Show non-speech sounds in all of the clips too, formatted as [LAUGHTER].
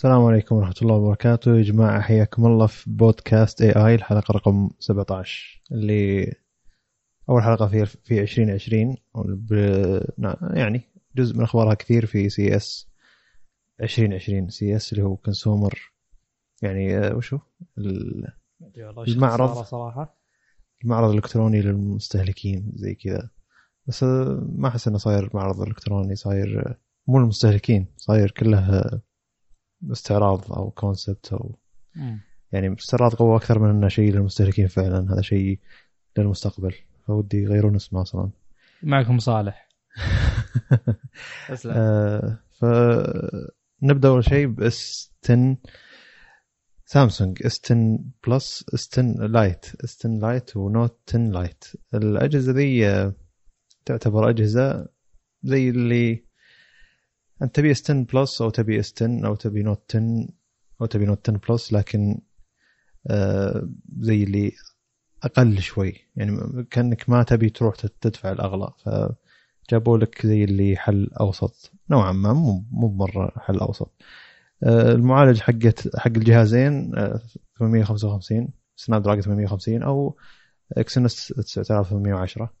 السلام عليكم ورحمة الله وبركاته. يا جماعة حياكم الله في بودكاست AI الحلقة رقم 17 اللي أول حلقة في في 2020 يعني جزء من أخبارها كثير في CES 2020 CES اللي هو consumer يعني آه، وشو؟ المعرض. صراحة. المعرض الإلكتروني للمستهلكين زي كذا. بس آه، ما أحس إنه صاير معرض إلكتروني صاير آه، مو المستهلكين صاير كله استعراض أو concept أو يعني استعراض قوة أكثر من إنه شيء للمستهلكين فعلا. هذا شيء للمستقبل. فودي يغيرون اسمه أصلا. معكم صالح. [LAUGHS] آه فنبدا أول شيء بـ S 10 سامسونج. S 10 Plus S 10 Lite S 10 Lite و Note 10 Lite الأجهزة ذي آه، تعتبر أجهزة زي اللي انت تبي S 10 Plus أو تبي S 10 أو تبي Note 10 أو تبي Note 10 Plus لكن آه زي اللي أقل شوي. يعني كأنك ما تبي تروح تدفع الاغلى فجابوا لك زي اللي حل أوسط. نوعا ما مو مو مره حل أوسط. آه المعالج حقت حق الجهازين آه 855 Snapdragon 850 أو Exynos 9810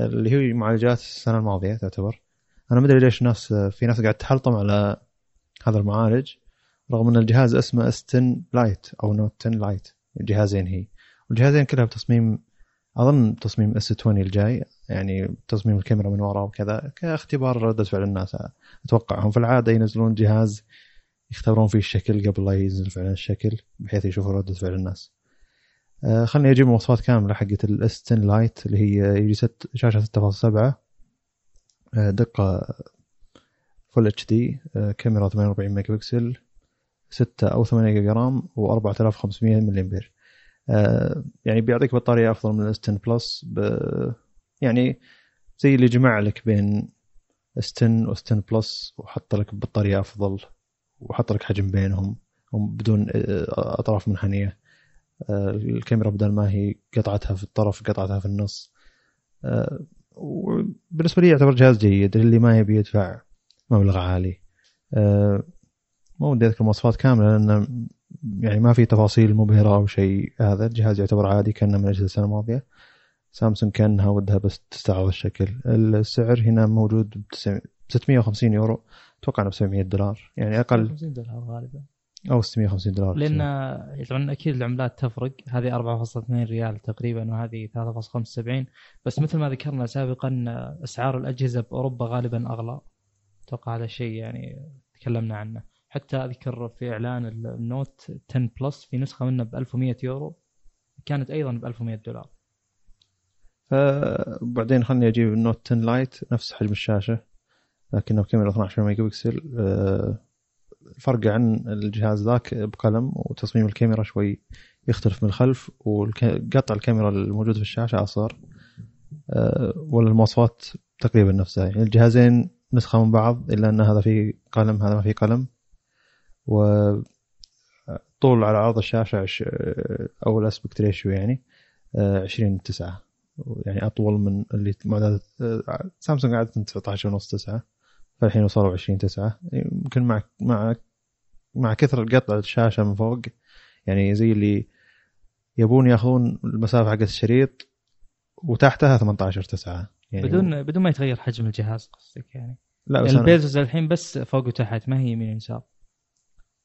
اللي هي معالجات السنة الماضية تعتبر. أنا ما أدري ليش الناس في ناس قاعد تحلطم على هذا المعالج رغم إن الجهاز اسمه S 10 Lite أو Note 10 Lite الجهازين هي. والجهازين كلها بتصميم أظن تصميم S 20 الجاي يعني تصميم الكاميرا من ورا وكذا كاختبار ردة فعل الناس. أتوقع هم في العادة ينزلون جهاز يختبرون فيه الشكل قبل لا ينزل فعلا الشكل بحيث يشوفوا ردة فعل الناس. آه خلني أجيب المواصفات كاملة حقت ال S 10 Lite اللي هي يجي شاشة 6.7 آه، دقة Full HD كاميرا 48 ميجا بكسل 6 أو 8 جيجا RAM و4500 ملي امبير يعني بيعطيك بطارية أفضل من ال S 10 Plus ب يعني زي اللي جمع لك بين S 10 و S 10 Plus وحط لك بطارية أفضل وحط لك حجم بينهم بدون آه، أطراف منحنية. آه، الكاميرا بدل ما هي قطعتها في الطرف قطعتها في النص. وبالنسبة لي يعتبر جهاز جيد اللي ما يبي يدفع مبلغ عالي. أه ما ودي أذكر المواصفات كاملة لأن يعني ما في تفاصيل مبهرة أو شيء. هذا الجهاز يعتبر عادي كأنه من أجهزة السنة الماضية. سامسونج كأنها ودها بس تستعرض الشكل. السعر هنا موجود ب 650 يورو أتوقع إنه ب 700 دولار. يعني أقل 50 دولار غالبا. أو 650 دولار لأن طبعا أكيد العملات تفرق. هذه 4.2 ريال تقريبا وهذه 3.75 بس مثل ما ذكرنا سابقا أسعار الأجهزة بأوروبا غالبا أغلى. أتوقع هذا الشيء يعني تكلمنا عنه. حتى أذكر في إعلان ال Note 10 Plus في نسخة منه ب 1100 يورو. كانت أيضا ب 1100 دولار. فبعدين خلني أجيب ال Note 10 Lite نفس حجم الشاشة لكنه بكاميرا 12 ميجا بكسل. أه الفرق عن الجهاز ذاك بقلم وتصميم الكاميرا شوي يختلف من الخلف وقطع الكاميرا الموجود في الشاشة أصغر أه ولا المواصفات تقريبا نفسها. يعني الجهازين نسخة من بعض إلا أن هذا فيه قلم هذا ما فيه قلم. و طول على عرض الشاشة أو ال aspect ratio يعني 20 9 يعني أطول من اللي معتادة آه، سامسونج عادة 19 ونص 9 فالحين وصلوا 20 9 يمكن مع مع مع كثر قطع الشاشة من فوق يعني زي اللي يبون ياخذون المسافة حقت الشريط وتحتها 18 9 يعني بدون بدون ما يتغير حجم الجهاز قصدك يعني. لا بس ال bezels الحين بس فوق وتحت ما هي يمين يسار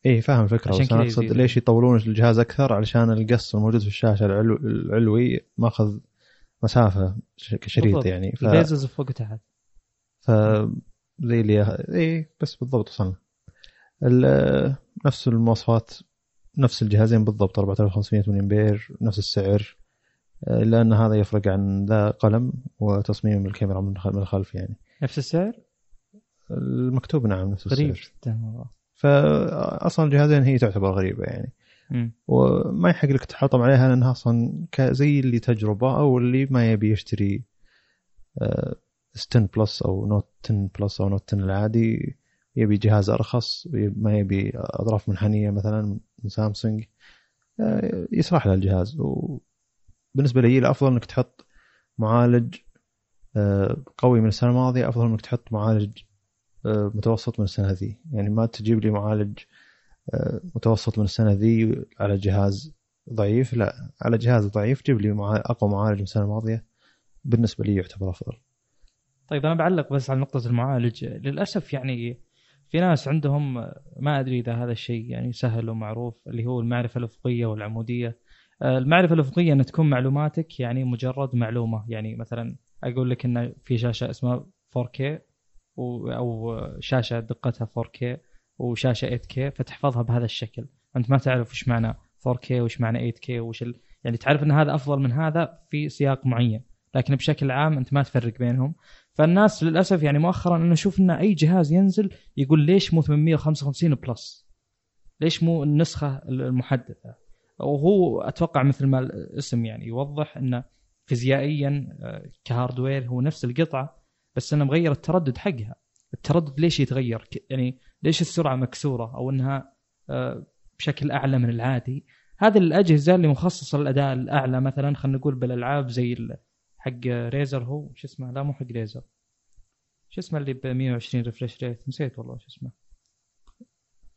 اي فاهم الفكرة بس أنا أقصد ليش يطولون الجهاز أكثر؟ علشان القص الموجود في الشاشة العلو العلوي ماخذ مسافة كشريط يعني ف... ال bezels فوق وتحت. ف زي اللي اي بس بالضبط وصلنا. نفس المواصفات نفس الجهازين بالضبط 4500 ملي إمبير نفس السعر. الا ان هذا يفرق عن ذا قلم وتصميم الكاميرا من الخلف يعني. نفس السعر؟ المكتوب نعم نفس السعر. غريب جدا فأصلا الجهازين هي تعتبر غريبة يعني. م. وما يحق لك تحلطم عليها لأنها أصلا زي اللي تجربة أو اللي ما يبي يشتري 10 Plus أو Note 10 Plus أو Note 10 العادي يبي جهاز أرخص ما يبي أطراف منحنية مثلا من سامسونج. آه، يصلح له الجهاز. وبالنسبة لي الأفضل إنك تحط معالج آه، قوي من السنة الماضية أفضل إنك تحط معالج آه، متوسط من السنة هذه يعني ما تجيب لي معالج متوسط من السنة ذي على جهاز ضعيف لا على جهاز ضعيف جيب لي. أقوى معالج من السنة الماضية. بالنسبة لي يعتبر أفضل. طيب أنا بعلق بس على نقطة المعالج. للأسف يعني في ناس عندهم ما أدري إذا هذا الشيء يعني سهل ومعروف اللي هو المعرفة الأفقية والعمودية. المعرفة الأفقية إن تكون معلوماتك يعني مجرد معلومة. يعني مثلا أقول لك إن في شاشة اسمها 4K و- أو شاشة دقتها 4K وشاشة 8K فتحفظها بهذا الشكل. أنت ما تعرف وش معنى 4K وش معنى 8K وش ال... يعني تعرف إن هذا أفضل من هذا في سياق معين. لكن بشكل عام أنت ما تفرق بينهم. فالناس للأسف يعني مؤخرا أنا أشوف ان أي جهاز ينزل يقول ليش مو 855 بلس؟ ليش مو النسخة المحدثة؟ وهو أتوقع مثل ما الاسم يعني يوضح أنه فيزيائيا آه، ك hardware هو نفس القطعة بس أنه مغير التردد حقها. التردد ليش يتغير؟ يعني ليش السرعة مكسورة أو أنها آه، بشكل أعلى من العادي؟ هذه الأجهزة اللي مخصصة للأداء الأعلى مثلا خلينا نقول بالألعاب زي حق Razer هو شو اسمه؟ لا مو حق Razer. شو اسمه اللي ب 120 refresh rate نسيت والله شو اسمه.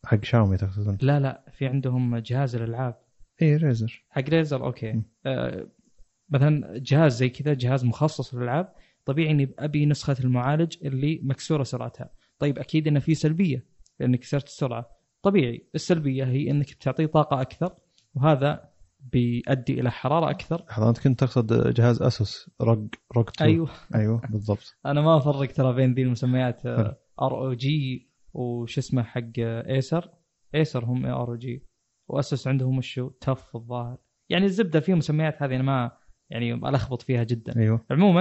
حق شاومي تقصدون؟ لا لا في عندهم جهاز الألعاب. اي Razer حق Razer okay. م. آه مثلا جهاز زي كذا جهاز مخصص للألعاب طبيعي إني أبي نسخة المعالج اللي مكسورة سرعتها. طيب أكيد إنه في سلبية لأنك كسرت السرعة. طبيعي السلبية هي إنك بتعطيه طاقة أكثر وهذا بيؤدي إلى حرارة أكثر. لحظه انت كنت تقصد جهاز ASUS ROG ROG 2 أيوه. أيوه [LAUGHS] بالضبط. أنا ما أفرق ترى بين ذي المسميات R OG وش اسمه حق Acer Acer هم ROG و ASUS عندهم وشو TUF الظاهر. يعني الزبدة في مسميات هذه أنا ما يعني ألخبط فيها جدا. أيوه. عموما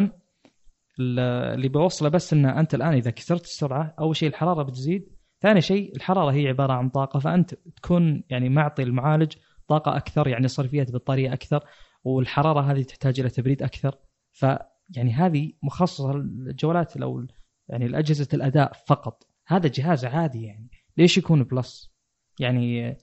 ال- اللي بوصله بس ان أنت الآن إذا كسرت السرعة أول شيء الحرارة بتزيد ثاني شيء الحرارة هي عبارة عن طاقة فأنت تكون يعني معطي المعالج طاقة أكثر يعني صرفية بطاريه أكثر والحرارة هذه تحتاج إلى تبريد أكثر. فيعني هذه مخصصة للجوالات أو يعني الاجهزه الأداء فقط. هذا جهاز عادي يعني. ليش يكون Plus؟ يعني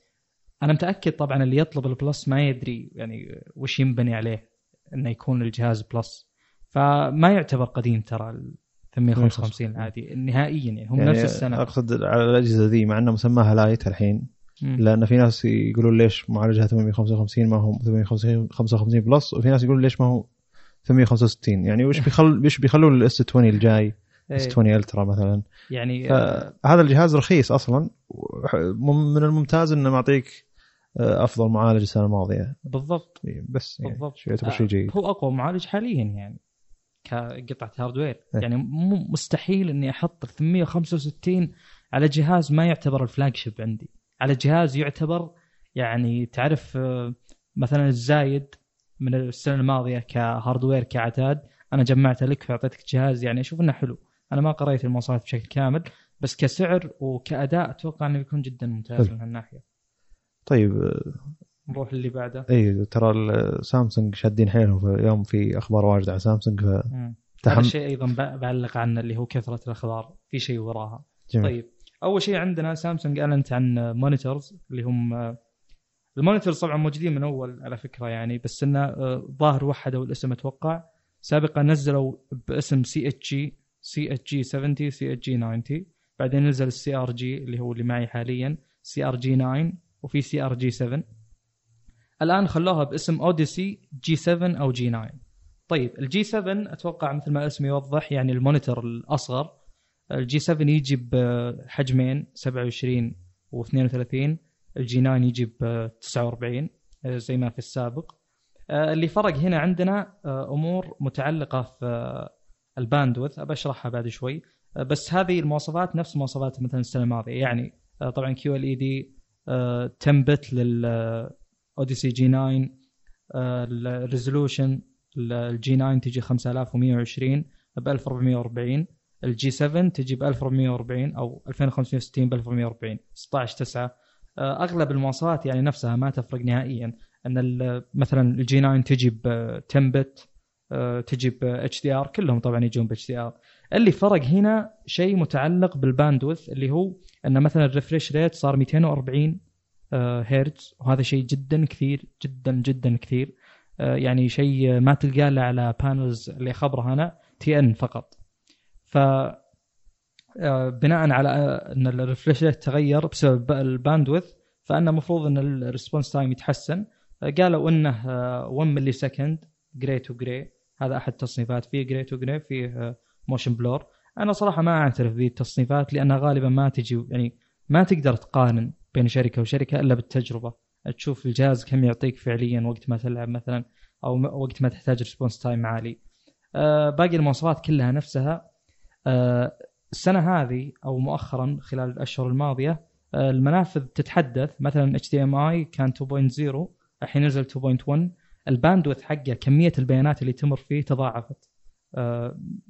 أنا متأكد طبعا اللي يطلب ال Plus ما يدري يعني وش ينبني عليه إنه يكون الجهاز Plus. فما يعتبر قديم ترى ال 855 العادي نهائيا يعني هم يعني نفس السنة. أقصد على الأجهزة ذي مع إنه مسماها Lite الحين. لأن في ناس يقولون ليش معالجها 855 ما هو 855 Plus وفي ناس يقولون ليش ما هو 865 يعني وش بيخل وش بيخلون ال S 20 الجاي؟ S إيه. 20 Ultra مثلا. يعني فهذا الجهاز رخيص أصلا من الممتاز إنه معطيك آه، أفضل معالج السنة الماضية. بالضبط. بس يعني بالضبط. شيء يعتبر شيء جيد. هو أقوى معالج حاليا يعني كقطعة hardware إيه. يعني مستحيل إني أحط 865 على جهاز ما يعتبر ال flagship عندي. على جهاز يعتبر يعني تعرف آه، مثلا الزايد من السنة الماضية ك hardware كعتاد أنا جمعته لك فأعطيتك جهاز يعني أشوف إنه حلو أنا ما قريت المواصفات بشكل كامل بس كسعر وكأداء أتوقع إنه بيكون جدا ممتاز. من هالناحية طيب آه، نروح اللي بعده إي ترى سامسونج شادين حيلهم في يوم في أخبار واجده عن سامسونج مم. هذا الشيء أيضا بعلق عنه اللي هو كثرة الأخبار في شيء وراها جميل. طيب أول شيء عندنا سامسونج اعلنت عن monitors اللي هم ال monitors طبعا موجودين من أول على فكرة يعني بس إنه آه، ظاهر وحدوا الاسم أتوقع. سابقا نزلوا باسم سي اتش جي سي اتش جي 70 سي اتش جي 90 بعدين نزل ال CRG اللي هو اللي معي حاليا CRG 9 وفي CRG 7 الآن خلوها باسم Odyssey G 7 أو G 9 طيب ال G 7 أتوقع مثل ما اسمه يوضح يعني ال monitor الأصغر. ال G 7 يجي بحجمين 27 و32 ال G 9 يجي ب 49 آه، زي ما في السابق. آه، اللي فرق هنا عندنا آه، أمور متعلقة في آه، ال bandwidth. أبى أشرحها بعد شوي. بس هذه المواصفات نفس مواصفات مثلا السنة الماضية. يعني طبعا QLED 10 bit لل Odyssey G 9 ال resolution ال G 9 تجي 5120 ب 1440 ال G 7 تجي ب 1440 أو 2560 ب 1440 16 9 أغلب المواصفات يعني نفسها ما تفرق نهائيا. أن مثلا ال G 9 تجي ب 10 bit آه، تجي ب HDR. كلهم طبعا يجون ب HDR. اللي فرق هنا شيء متعلق بال bandwidth اللي هو أن مثلا ال refresh rate صار 240 آه، هرتز. وهذا شيء جدا كثير جدا جدا كثير. آه، يعني شيء ما تلقاه إلا على panels اللي خبري أنا TN فقط. ف آه، بناء على أن ال refresh rate تغير بسبب ال bandwidth فأن المفروض أن ال response time يتحسن. قالوا إنه آه، 1 millisecond gray to gray هذا أحد التصنيفات. فيه gray to gray فيه motion blur أنا صراحة ما أعترف بهذه التصنيفات لأنها غالبا ما تجي يعني ما تقدر تقارن بين شركة وشركة إلا بالتجربة. تشوف الجهاز كم يعطيك فعليا وقت ما تلعب مثلا أو وقت ما تحتاج response time عالي. آه، باقي المواصفات كلها نفسها السنة هذه أو مؤخرا خلال الأشهر الماضية المنافذ تتحدث. مثلا HDMI كان 2.0 الحين نزل 2.1 ال bandwidth حقه كمية البيانات اللي تمر فيه تضاعفت.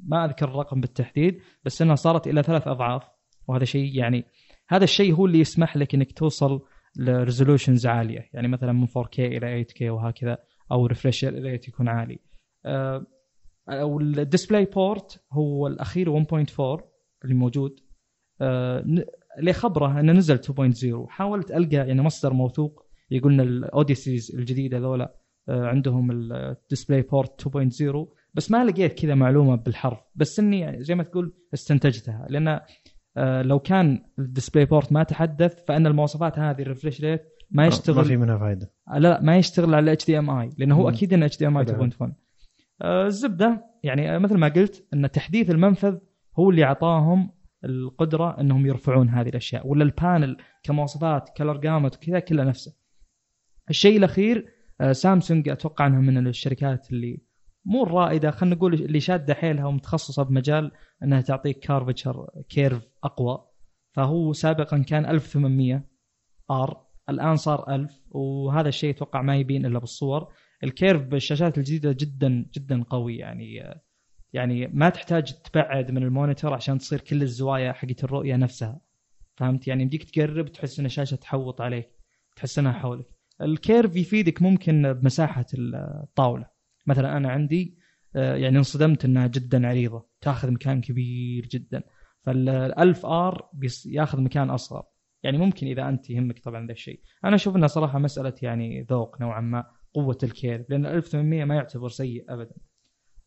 ما أذكر الرقم بالتحديد بس إنها صارت إلى ثلاث أضعاف. وهذا شيء يعني هذا الشيء هو اللي يسمح لك إنك توصل ل resolutions عالية. يعني مثلا من 4K إلى 8K وهكذا أو refresh rate يكون عالي. أو ال display port هو الأخير 1.4 اللي موجود. آه، اللي خبري أنه نزل 2.0 حاولت ألقى يعني مصدر موثوق يقول إن ال Odysseys الجديدة ذولا آه، عندهم ال display port 2.0 بس ما لقيت كذا معلومة بالحرف. بس إني يعني زي ما تقول استنتجتها. لأن آه، لو كان ال display port ما تحدث فإن المواصفات هذه ال refresh rate ما ما يشتغل في منها فائده لا لا ما يشتغل على HDMI لأنه هو. أكيد انه HDMI حلو. 2.1 آه، الزبدة. يعني مثل ما قلت إن تحديث المنفذ هو اللي أعطاهم القدرة إنهم يرفعون هذه الأشياء. ولا ال panel كمواصفات color gamut وكذا كله نفسه. الشيء الأخير آه، سامسونج أتوقع إنها من الشركات اللي مو الرائدة خلينا نقول اللي شادة حيلها ومتخصصة بمجال إنها تعطيك curvature curve أقوى. فهو سابقا كان 1800 R الآن صار 1000 وهذا الشيء أتوقع ما يبين إلا بالصور. ال curve بالشاشات الجديدة جدا جدا قوي. يعني يعني ما تحتاج تبعد من ال monitor عشان تصير كل الزوايا حقت الرؤية نفسها. فهمت؟ يعني يمديك تقرب تحس إن الشاشة تحوط عليك تحس إنها حولك. ال curve يفيدك ممكن بمساحة الطاولة. مثلا أنا عندي آه، يعني انصدمت إنها جدا عريضة. تأخذ مكان كبير جدا. فال1000 R يأخذ مكان أصغر. يعني ممكن إذا أنت يهمك طبعا ذا الشيء. أنا أشوف إنها صراحة مسألة يعني ذوق نوعا ما. قوة ال curve لأن 1800 ما يعتبر سيء ابدا.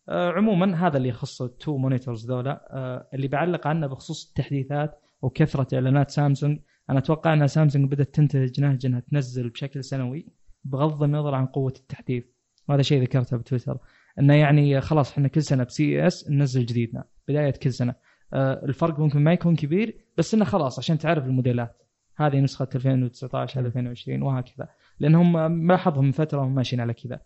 آه، عموما هذا اللي يخص ال two monitors ذولا. آه، اللي بعلق عنه بخصوص التحديثات وكثرة إعلانات سامسونج. أنا أتوقع أن سامسونج بدأت تنتهج نهج إنها تنزل بشكل سنوي بغض النظر عن قوة التحديث. وهذا شيء ذكرته بتويتر. إنه يعني خلاص إحنا كل سنة ب CES ننزل جديدنا بداية كل سنة. آه، الفرق ممكن ما يكون كبير بس إنه خلاص عشان تعرف الموديلات. هذه نسخة 2019 هذه 2020 وهكذا. لانهم ملاحظهم من فترة وهم ماشيين على كذا.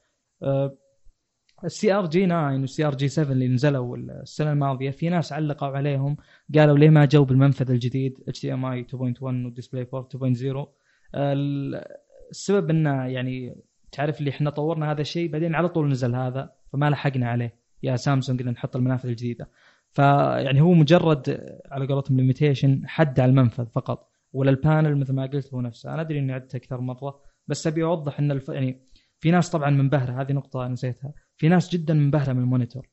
ال CRG 9 وال CRG 7 اللي نزلوا السنة الماضية في ناس علقوا عليهم قالوا ليه ما جو بالمنفذ الجديد HDMI 2.1 و display port 2.0 ال- السبب إنه يعني تعرف اللي إحنا طورنا هذا الشيء بعدين على طول نزل هذا فما لحقنا عليه. يا سامسونج ان نحط المنافذ الجديدة. فيعني هو مجرد على قولتهم limitation حد على المنفذ فقط. ولا ال panel مثل ما قلت هو نفسه. أنا أدري اني عدت أكثر مرة. بس أبي أوضح إن الف... يعني في ناس طبعا منبهره هذه نقطة نسيتها. في ناس جدا منبهره من ال monitor.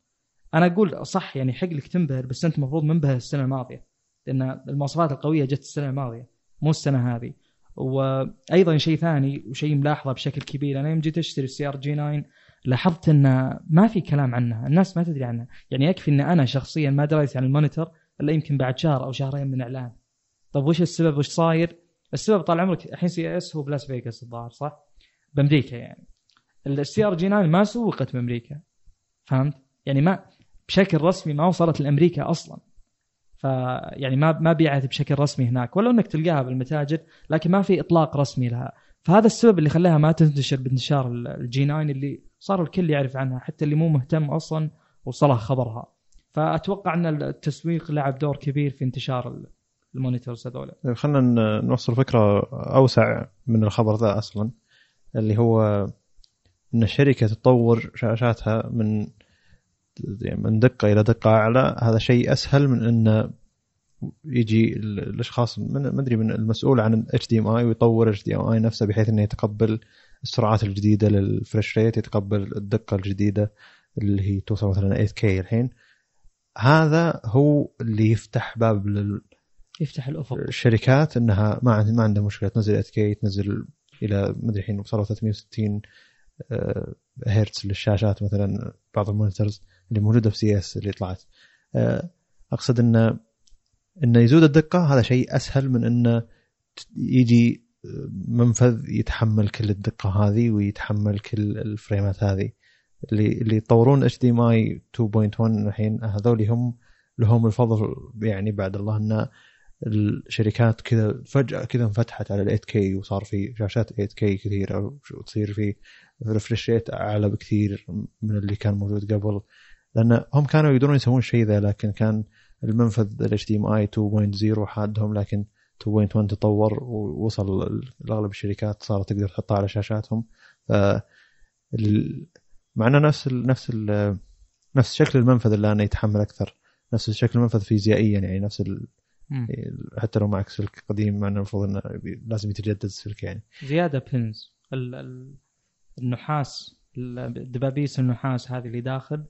أنا أقول صح يعني حق لك تنبهر بس أنت المفروض منبهر السنة الماضية لأن المواصفات القوية جت السنة الماضية مو السنة هذه. وأيضا شيء ثاني وشيء ملاحظة بشكل كبير أنا يوم جيت أشتري ال CRG 9 لاحظت إن ما في كلام عنها الناس ما تدري عنها. يعني يكفي إن أنا شخصيا ما دريت عن ال monitor إلا يمكن بعد شهر أو شهرين من إعلان. طيب وش السبب؟ وش صاير؟ السبب طال عمرك الحين CES هو بلاس فيغاس الظاهر صح؟ بأمريكا يعني. ال CRG 9 ما سوقت بأمريكا فهمت؟ يعني ما بشكل رسمي ما وصلت لأمريكا أصلا. فيعني ما ما بيعت بشكل رسمي هناك ولو إنك تلقاها بالمتاجر لكن ما في إطلاق رسمي لها. فهذا السبب اللي خلاها ما تنتشر بانتشار ال G 9 اللي صار الكل يعرف عنها حتى اللي مو مهتم أصلا وصله خبرها. فأتوقع إن التسويق لعب دور كبير في انتشار ال monitors هذول. طيب خلينا نوصل فكرة أوسع من الخبر ذا أصلا اللي هو إن الشركة تطور شاشاتها من من دقة إلى دقة أعلى هذا شيء أسهل من انه يجي ال- الأشخاص ما أدري من المسؤول عن اتش دي ام اي ويطور اتش دي ام اي نفسه بحيث إنه يتقبل السرعات الجديدة لل refresh rate يتقبل الدقة الجديدة اللي هي توصل مثلا 8K الحين. هذا هو اللي يفتح باب يفتح الأفق. الشركات إنها ما ما عندها مشكلة. تنزل 8K تنزل إلى مدري الحين وصلوا 360 آه، هرتز للشاشات مثلا بعض ال monitors اللي موجودة في CES اللي طلعت. آه، أقصد انه انه يزود الدقة هذا شيء أسهل من انه يجي منفذ يتحمل كل الدقة هذه ويتحمل كل الفريمات هذه. اللي اللي يطورون HDMI 2.1 الحين هذول هم لهم الفضل يعني بعد الله إن الشركات كذا فجأة كذا انفتحت على ال 8K وصار في شاشات 8K كثيرة وتصير في ريفرش ريت أعلى بكثير من اللي كان موجود قبل. لأن هم كانوا يقدرون يسوون شيء ذا لكن كان المنفذ ال HDMI 2.0 حادهم لكن 2.1 تطور ووصل لاغلب الشركات صارت تقدر تحطها على شاشاتهم. ف مع إنه نفس ال نفس ال نفس شكل المنفذ اللي أنا يتحمل أكثر. نفس شكل المنفذ فيزيائيا يعني نفس ال... حتى لو معك سلك قديم مع انه المفروض إنه لازم يتجدد السلك يعني. زيادة pins النحاس دبابيس النحاس هذه اللي داخل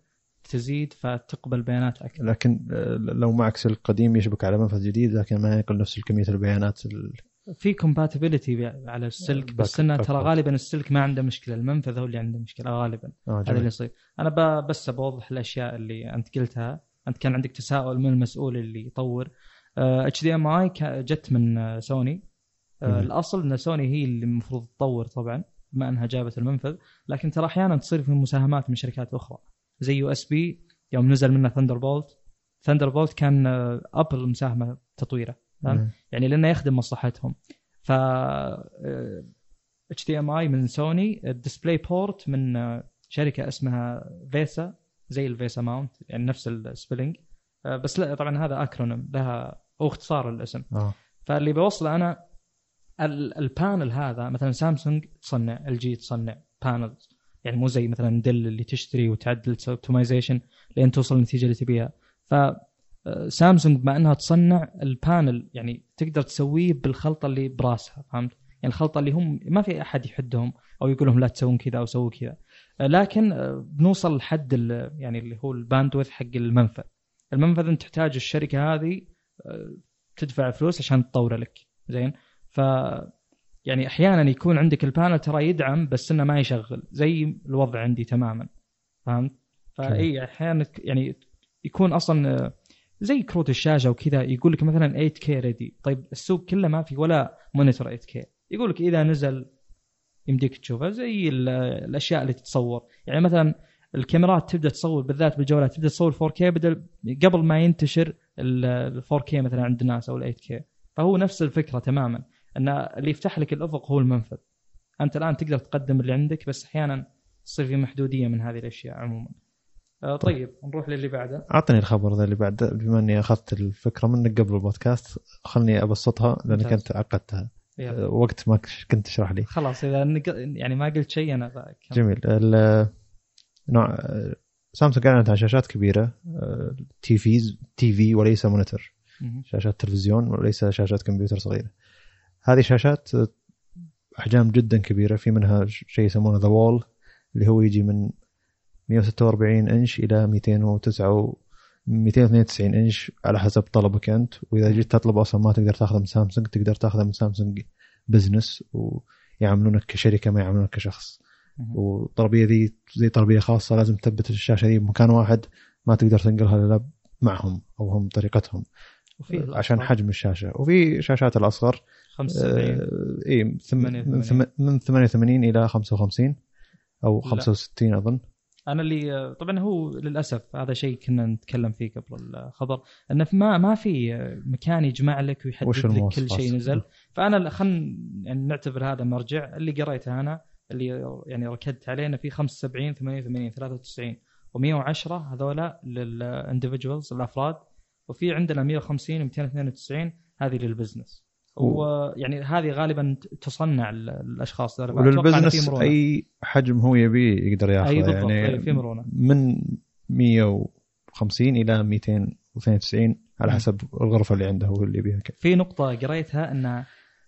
تزيد فتقبل بيانات أكثر. لكن آه، لو معك سلك قديم يشبك على منفذ جديد لكن ما ينقل نفس كميه البيانات ال... في compatibility على السلك بس إنه ترى غالبا السلك ما عنده مشكلة المنفذ هو اللي عنده مشكلة غالبا. آه هذا اللي يصير. أنا بس بوضح الأشياء اللي أنت قلتها. أنت كان عندك تساؤل من المسؤول اللي يطور. HDMI جت من آه، سوني. آه الأصل إن سوني هي اللي المفروض تطور طبعا بما أنها جابت المنفذ. لكن ترى أحيانا تصير في مساهمات من شركات أخرى. زي USB يوم نزل منه Thunderbolt Thunderbolt كان Apple آه، مساهمة تطويره يعني لأنه يخدم مصلحتهم. ف HDMI من سوني ال DisplayPort من شركة اسمها VESA زي ال VESA mount يعني نفس ال spelling آه، بس لا طبعا هذا acronym لها هو اختصار الاسم. آه. فاللي بوصله أنا ال panel هذا مثلا سامسونج تصنع LG تصنع panels يعني مو زي مثلا Dell اللي تشتري وتعدل تسوي optimization لين توصل للنتيجة اللي تبيها. ف سامسونج بما إنها تصنع ال panel يعني تقدر تسويه بالخلطة اللي براسها فهمت؟ يعني الخلطة اللي هم ما في أحد يحدهم أو يقول لهم لا تسوون كذا أو سووا كذا. لكن بنوصل لحد يعني اللي هو ال bandwidth حق المنفذ. المنفذ أنت تحتاج الشركة هذه تدفع فلوس عشان تطوره لك. زين؟ ف يعني أحيانا يكون عندك ال panel ترى يدعم بس إنه ما يشغل. زي الوضع عندي تماما. فهمت؟ فاي أحيانا يعني يكون أصلا زي كروت الشاشة وكذا يقول لك مثلا 8K ready طيب السوق كله ما في ولا monitor 8K يقول لك إذا نزل يمديك تشوفه. زي الأشياء اللي تتصور. يعني مثلا الكاميرات تبدأ تصور بالذات بالجوالات تبدأ تصور 4K بدل قبل ما ينتشر ال 4K مثلا عند الناس أو ال 8K فهو نفس الفكرة تماما أن اللي يفتح لك الأفق هو المنفذ. أنت الآن تقدر تقدم اللي عندك بس أحيانا تصير في محدودية من هذه الأشياء عموما. آه طيب. نروح للي بعده. أعطني الخبر ذا اللي بعده بما إني أخذت الفكرة منك قبل البودكاست خلني أبسطها لأنك أنت عقدتها. آه وقت ما كنت تشرح لي. خلاص إذا يعني ما قلت شيء أنا جميل. نوع سامسونج اعلنت عن شاشات كبيرة TVs TV وليس monitor. شاشات تلفزيون وليس شاشات كمبيوتر صغيرة. هذه شاشات أحجام جدا كبيرة. في منها شيء يسمونه The Wall اللي هو يجي من 146 إنش إلى 209 292 إنش على حسب طلبك أنت. وإذا جيت تطلب أصلا ما تقدر تاخذه من سامسونج تقدر تاخذه من سامسونج بزنس ويعاملونك كشركة ما يعاملونك كشخص. والطلبيه ذي زي طلبية خاصة لازم تثبت الشاشة ذي. بمكان واحد ما تقدر تنقلها إلا معهم أو هم طريقتهم عشان حجم الشاشة. وفي شاشات الأصغر 75 آه إي من 88 إلى 55 أو 65 أظن. أنا اللي طبعا هو للأسف هذا شيء كنا نتكلم فيه قبل الخبر إنه ما ما في مكان يجمع لك ويحدد لك كل شيء نزل. فأنا خلينا يعني نعتبر هذا مرجع. اللي قريته أنا اللي يعني ركدت عليه انه في 75 88 93 و110 هذولا لل individuals الأفراد وفي عندنا 150 و292 هذه لل business ويعني هذه غالبا تصنع الأشخاص ولل business أي حجم هو يبيه يقدر ياخذه؟ أي بالضبط يعني في مرونة. من 150 إلى 292 على حسب الغرفة اللي عنده هو اللي يبيها في نقطة قريتها إن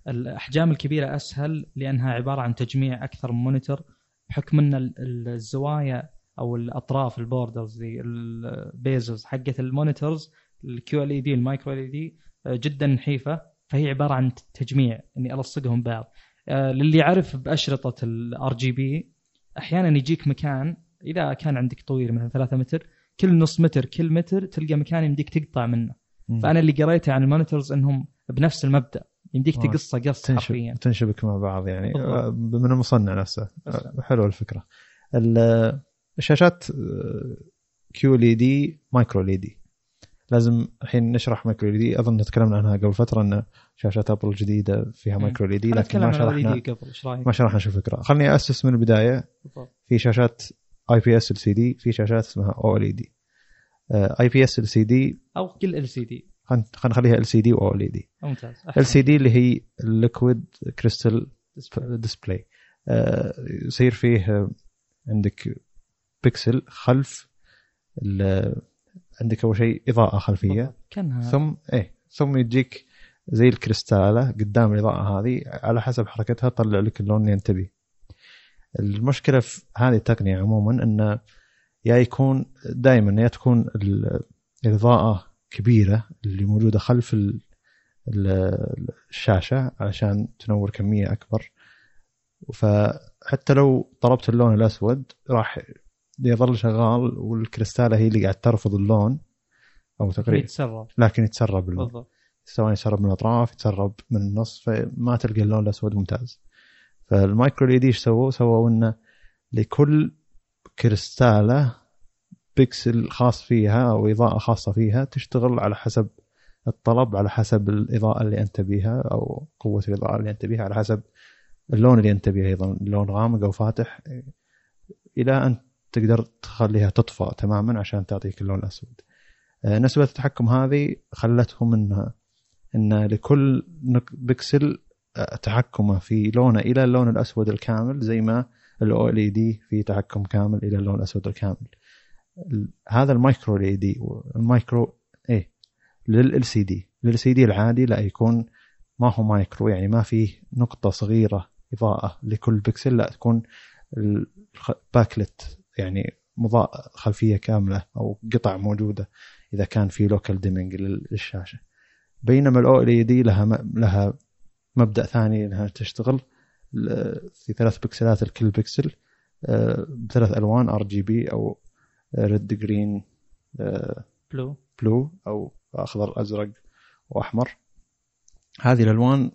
الأحجام الكبيرة أسهل لأنها عبارة عن تجميع أكثر من monitor بحكم أن الزوايا أو الأطراف ال borders دي ال bezels حقت ال monitors ال QLED ال Micro LED جدا نحيفة فهي عبارة عن تجميع إني ألصقهم بعض. آه، للي يعرف بأشرطة ال RGB أحيانا يجيك مكان إذا كان عندك طويل مثلا 3 متر كل نص متر كل متر تلقى مكان يمديك تقطع منه. فأنا اللي قريته عن ال monitors إنهم بنفس المبدأ. يمديك آه. تقص قص حرفيا تنشبك مع بعض يعني بالضبط. آه، من المصنع نفسه. آه، حلوة الفكرة ال- الشاشات QLED Micro LED لازم الحين نشرح Micro LED أظن تكلمنا عنها قبل فترة إن شاشات Apple الجديده فيها. Micro LED لكن ما شرحنا؟ ما شرحنا شو الفكرة خليني أسس من البداية بالضبط. في شاشات آي بي إس إل سي دي في شاشات اسمها أو إل دي آي بي إس إل سي دي أو كل LCD خلينا نخليها LCD و OLED ممتاز. ال LCD اللي هي ال liquid crystal display يصير فيه آه، عندك بكسل خلف عندك أول شيء إضاءة خلفية. كانها ثم إيه ثم يجيك زي الكريستالة قدام الإضاءة هذه. على حسب حركتها تطلع لك اللون اللي أنت تبيه. المشكلة في هذه التقنية عموما إنه يا يكون دائما يا تكون ال- الإضاءة كبيرة اللي موجودة خلف ال- ال- الشاشة علشان تنور كمية أكبر. فحتى لو طلبت اللون الأسود راح يظل شغال والكريستاله هي اللي قاعد ترفض اللون أو تقريبا يتسرب. لكن يتسرب اللون بالضبط. سواء يتسرب من الأطراف يتسرب من النص فما تلقى اللون الأسود ممتاز. فال Micro LED إيش سووا؟ سووا إنه لكل كريستاله بيكسل خاص فيها أو إضاءة خاصة فيها تشتغل على حسب الطلب على حسب الإضاءة اللي أنت بيها أو قوة الإضاءة اللي أنت بيها على حسب اللون اللي أنت بيه أيضا. اللون غامق أو فاتح إلى أن تقدر تخليها تطفى تماما عشان تعطيك اللون الأسود. آه، نسبة التحكم هذه خلتهم انها إن لكل بكسل آه، تحكمه في لونه إلى اللون الأسود الكامل زي ما ال OLED في تحكم كامل إلى اللون الأسود الكامل. ال- هذا ال Micro-LED ال Micro إيه لل LCD لل LCD العادي لا يكون ما هو مايكرو يعني ما فيه نقطة صغيرة إضاءة لكل بكسل لا تكون ال backlight يعني مضاء خلفية كاملة أو قطع موجودة إذا كان في local dimming للشاشة. بينما ال OLED لها م- لها مبدأ ثاني إنها تشتغل في ثلاث بكسلات لكل بكسل آه، بثلاث ألوان RGB أو red green blue blue أو أخضر أزرق وأحمر. هذه الألوان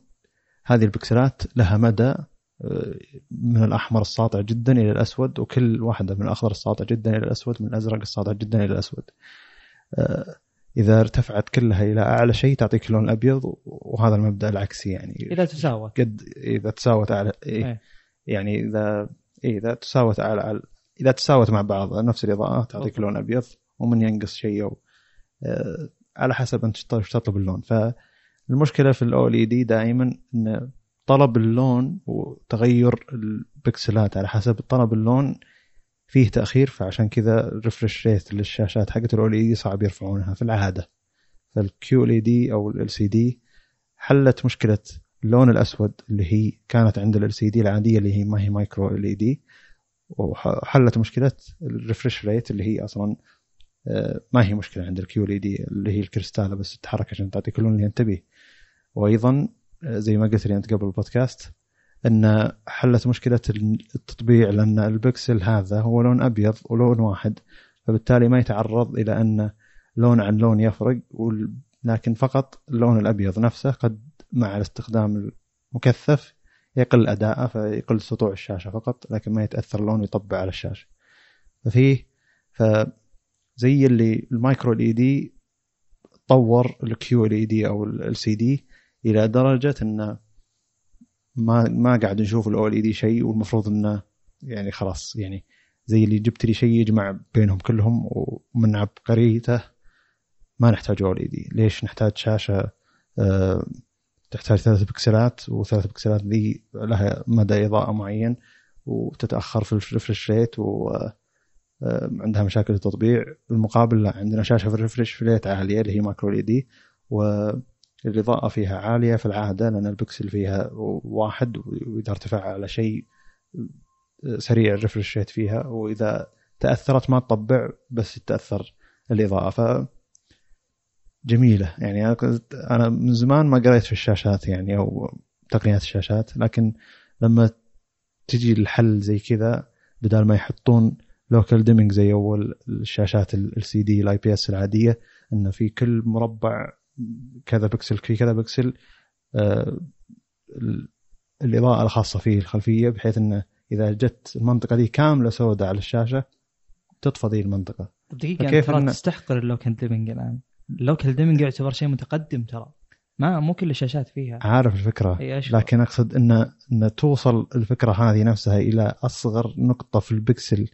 هذه البكسلات لها مدى آه، من الأحمر الساطع جدا إلى الأسود وكل واحدة من الأخضر الساطع جدا إلى الأسود من الأزرق الساطع جدا إلى الأسود. آه، إذا ارتفعت كلها إلى أعلى شيء تعطيك اللون الابيض وهذا المبدأ العكسي يعني. إذا تساوت. قد إذا تساوت على إيه إيه. يعني إذا إيه إذا تساوت على, على إذا تساوت مع بعض نفس الإضاءة تعطيك. لون أبيض ومن ينقص شيء أو آه، على حسب أنت تط- تطلب اللون. فالمشكلة في ال OLED دائما إن طلب اللون وتغير البكسلات. على حسب طلب اللون فيه تأخير فعشان كذا ال refresh rate للشاشات حقت ال OLED صعب يرفعونها في العادة. فال QLED أو ال LCD حلت مشكلة اللون الأسود اللي هي كانت عند ال LCD العادية اللي هي ما هي Micro-LED وحلت مشكلة ال refresh rate اللي هي أصلا آه، ما هي مشكلة عند ال QLED اللي هي الكريستالة بس تتحرك عشان تعطيك اللون اللي انت تبيه وأيضا آه، زي ما قلت لي أنت قبل البودكاست إن حلت مشكلة التطبيع لأن البكسل هذا هو لون أبيض ولون واحد فبالتالي ما يتعرض إلى أن لون عن لون يفرق لكن فقط اللون الأبيض نفسه قد مع الاستخدام المكثف يقل اداءه فيقل سطوع الشاشة فقط لكن ما يتأثر اللون ويطبع على الشاشة. ففيه فزي اللي المايكرو الاي دي طور الكيو ال دي أو ال سي دي إلى درجة انه ما ما قاعد نشوف الاو ال دي شيء والمفروض إنه يعني خلاص يعني زي اللي جبت لي شيء يجمع بينهم كلهم ومن عبقريته ما نحتاج أو ال دي. ليش نحتاج شاشة؟ آه، تحتاج ثلاث بكسلات وثلاث بكسلات ذي لها مدى إضاءة معين وتتأخر في ال refresh rate وعندها مشاكل التطبيع. بالمقابل لا عندنا شاشة في ال refresh rate عالية اللي هي Micro-LED والإضاءة فيها عالية في العادة لأن البكسل فيها واحد وإذا ارتفع على شيء سريع ال refresh rate فيها وإذا تأثرت ما تطبع بس تاثر الإضاءة. ف جميلة. يعني أنا أنا من زمان ما قريت في الشاشات يعني أو تقنيات الشاشات لكن لما تجي الحل زي كذا بدل ما يحطون local dimming زي أول الشاشات ال LCD ال IPS العادية إنه في كل مربع كذا بكسل في كذا بكسل آه، ال- الإضاءة الخاصة فيه الخلفية بحيث إنه إذا جت المنطقة دي كاملة سوداء على الشاشة تطفى ذي المنطقة. طب دقيقة انت ترى إن- تستحقر ال local dimming الآن. ال local dimming يعتبر شيء متقدم ترى. ما مو كل الشاشات فيها. عارف الفكرة. لكن أقصد ان إن توصل الفكرة هذه نفسها إلى أصغر نقطة في البكسل.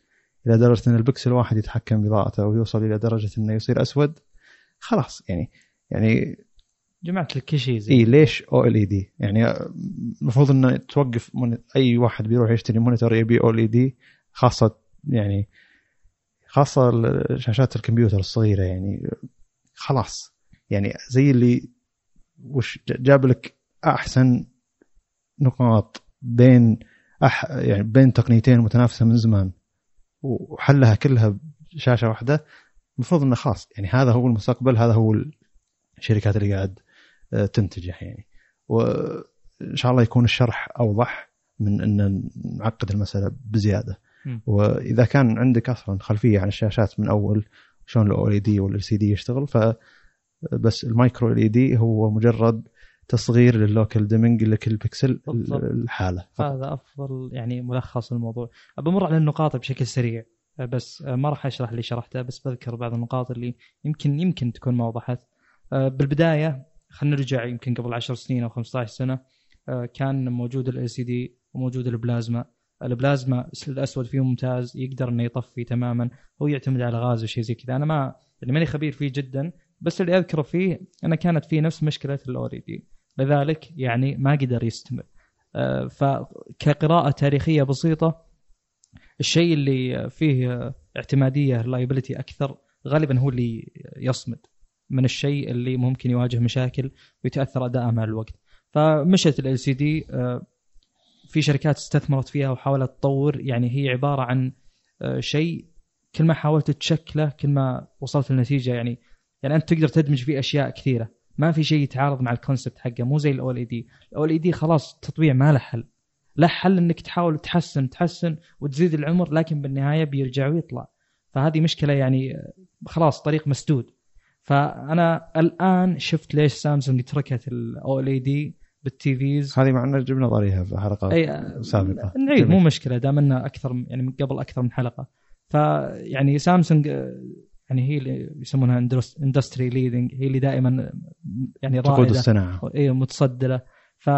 إلى درجة إن البكسل واحد يتحكم باضاءته ويوصل إلى درجة إنه يصير أسود خلاص. يعني يعني جمعت لك كل شيء زي إي ليش OLED يعني المفروض إنه توقف من أي واحد بيروح يشتري monitor يبي OLED خاصة يعني خاصة شاشات الكمبيوتر الصغيرة يعني. خلاص. يعني زي اللي وش جاب لك أحسن نقاط بين أح يعني بين تقنيتين متنافسة من زمان وحلها كلها بشاشة واحدة المفروض إنه خلاص. يعني هذا هو المستقبل هذا هو الشركات اللي قاعد آه، تنتجه يعني. وان شاء الله يكون الشرح أوضح من إن نعقد المسألة بزيادة. وإذا كان عندك أصلا خلفية عن الشاشات من أول شلون ال OLED وال LCD يشتغل. ف بس ال Micro-LED هو مجرد تصغير لل local dimming لكل بكسل بالضبط. الحالة. فقط. هذا أفضل يعني ملخص الموضوع بمر على النقاط بشكل سريع. بس ما راح أشرح اللي شرحته بس بذكر بعض النقاط اللي يمكن يمكن تكون ما وضحت بالبداية خلينا نرجع يمكن قبل 10 سنين أو 15 سنة كان موجود ال LCD وموجود البلازما. البلازما الأسود فيه ممتاز يقدر إنه يطفي تماما. هو يعتمد على غاز وشيء زي كذا. أنا ما يعني ماني خبير فيه جدا بس اللي أذكره فيه أنه كانت فيه نفس مشكلة ال OLED لذلك يعني ما قدر يستمر. آه، فكقراءة تاريخية بسيطة الشيء اللي فيه اعتمادية reliability أكثر غالبا هو اللي يصمد من الشيء اللي ممكن يواجه مشاكل ويتأثر أداءه مع الوقت. فمشت ال LCD في شركات استثمرت فيها وحاولت تطور يعني هي عبارة عن آه، شيء كل ما حاولت تشكله كل ما وصلت لنتيجة يعني يعني أنت تقدر تدمج فيه أشياء كثيرة. ما في شيء يتعارض مع ال concept حقه مو زي الاو ال اي دي الاو ال اي دي خلاص التطبيع ما له حل. له حل إنك تحاول تحسن تحسن وتزيد العمر لكن بالنهاية بيرجع ويطلع. فهذه مشكلة يعني خلاص طريق مسدود. فأنا الآن شفت ليش سامسونج تركت ال OLED بال TVs هذه مع إنه جبنا طاريها في حلقات أي سابقة. نعيد. مو مشكلة دام إنه أكثر يعني من قبل أكثر من حلقة. فيعني سامسونج آه، يعني هي اللي يسمونها industry leading هي اللي دائما يعني تقود الصناعة. اي متصدرة. ف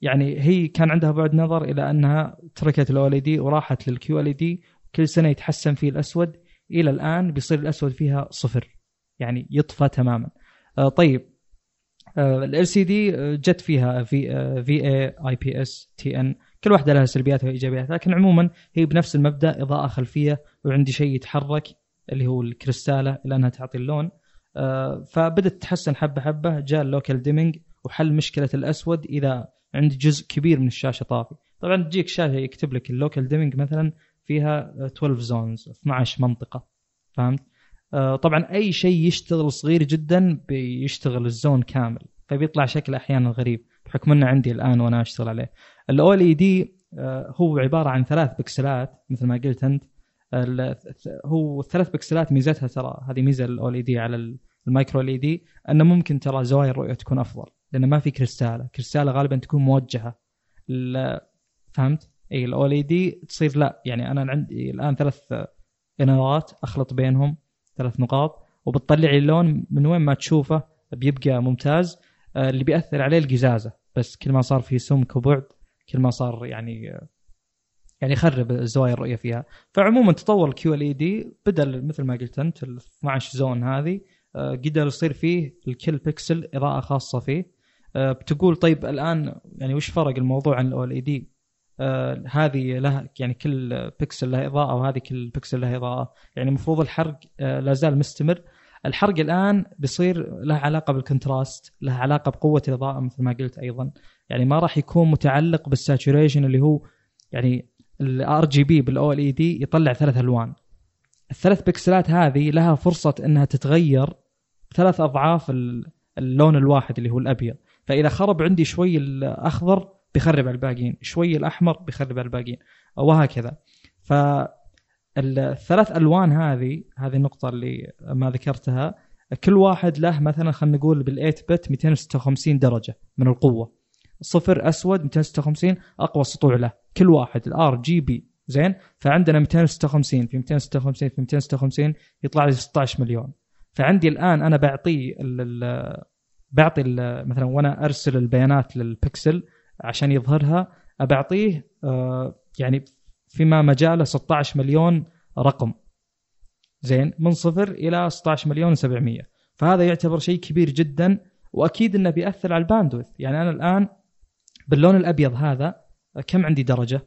يعني هي كان عندها بعد نظر إلى أنها تركت ال OLED وراحت لل QLED كل سنة يتحسن فيه الأسود. إلى الآن بيصير الأسود فيها صفر. يعني يطفى تماما. آه طيب. ال LCD جت فيها في في اي IPS TN كل واحدة لها سلبياتها وايجابياتها لكن عموما هي بنفس المبدأ إضاءة خلفية وعندي شيء يتحرك اللي هو الكريستالة إلى انها تعطي اللون. آه، فبدت تتحسن حبة حبة جاء ال local dimming وحل مشكلة الأسود إذا عندي جزء كبير من الشاشة طافي. طبعا تجيك شاشة يكتب لك ال local dimming مثلا فيها 12 zones 12 منطقة فهمت؟ طبعا أي شيء يشتغل صغير جدا بيشتغل ال zone كامل فبيطلع شكل أحيانا غريب بحكم إنه عندي الآن وأنا أشتغل عليه. ال OLED هو عبارة عن ثلاث بكسلات مثل ما قلت أنت. هو الثلاث بكسلات ميزتها ترى هذه ميزة ال OLED على ال Micro-LED إنه ممكن ترى زوايا الرؤية تكون أفضل لأنه ما في كريستالة. كريستالة غالبا تكون موجهة. فهمت؟ إي ال OLED تصير لا يعني أنا عندي الآن ثلاث إنارات أخلط بينهم ثلاث نقاط وبتطلع لي اللون من وين ما تشوفه بيبقى ممتاز. آه، اللي بيأثر عليه القزازة. بس كل ما صار في سمك وبعد كل ما صار يعني آه، يعني يخرب زوايا الرؤية فيها. فعموما تطور ال QLED بدل مثل ما قلت أنت ال 12 zone هذه آه، قدر يصير فيه الكل بكسل إضاءة خاصة فيه. بتقول طيب الآن يعني وش فرق الموضوع عن ال OLED هذه لها يعني كل بكسل لها إضاءة وهذه كل بكسل لها إضاءة. يعني المفروض الحرق آه، لا زال مستمر. الحرق الآن بيصير له علاقة بال contrast له علاقة بقوة الإضاءة مثل ما قلت أيضا. يعني ما راح يكون متعلق بال saturation اللي هو يعني ال RGB بال OLED يطلع ثلاث ألوان. الثلاث بكسلات هذه لها فرصة إنها تتغير ثلاث أضعاف ال- اللون الواحد اللي هو الأبيض. فإذا خرب عندي شوي الأخضر بيخرب على الباقيين. شوي الأحمر بيخرب على الباقيين وهكذا. فالثلاث ألوان هذه هذه النقطة اللي ما ذكرتها كل واحد له مثلا خلينا نقول بال 8 bit 256 درجة من القوة. صفر أسود 256 أقوى سطوع له. كل واحد ال RGB زين؟ فعندنا 256 في 256 في 256 يطلع لي 16 مليون. فعندي الآن أنا بعطيه بعطي مثلا وأنا أرسل البيانات للبكسل عشان يظهرها بعطيه آه، يعني فيما مجاله 16 مليون رقم. زين من صفر إلى 16 مليون و700 فهذا يعتبر شيء كبير جدا وأكيد إنه بيأثر على الباندوث. يعني أنا الآن باللون الأبيض هذا كم عندي درجة؟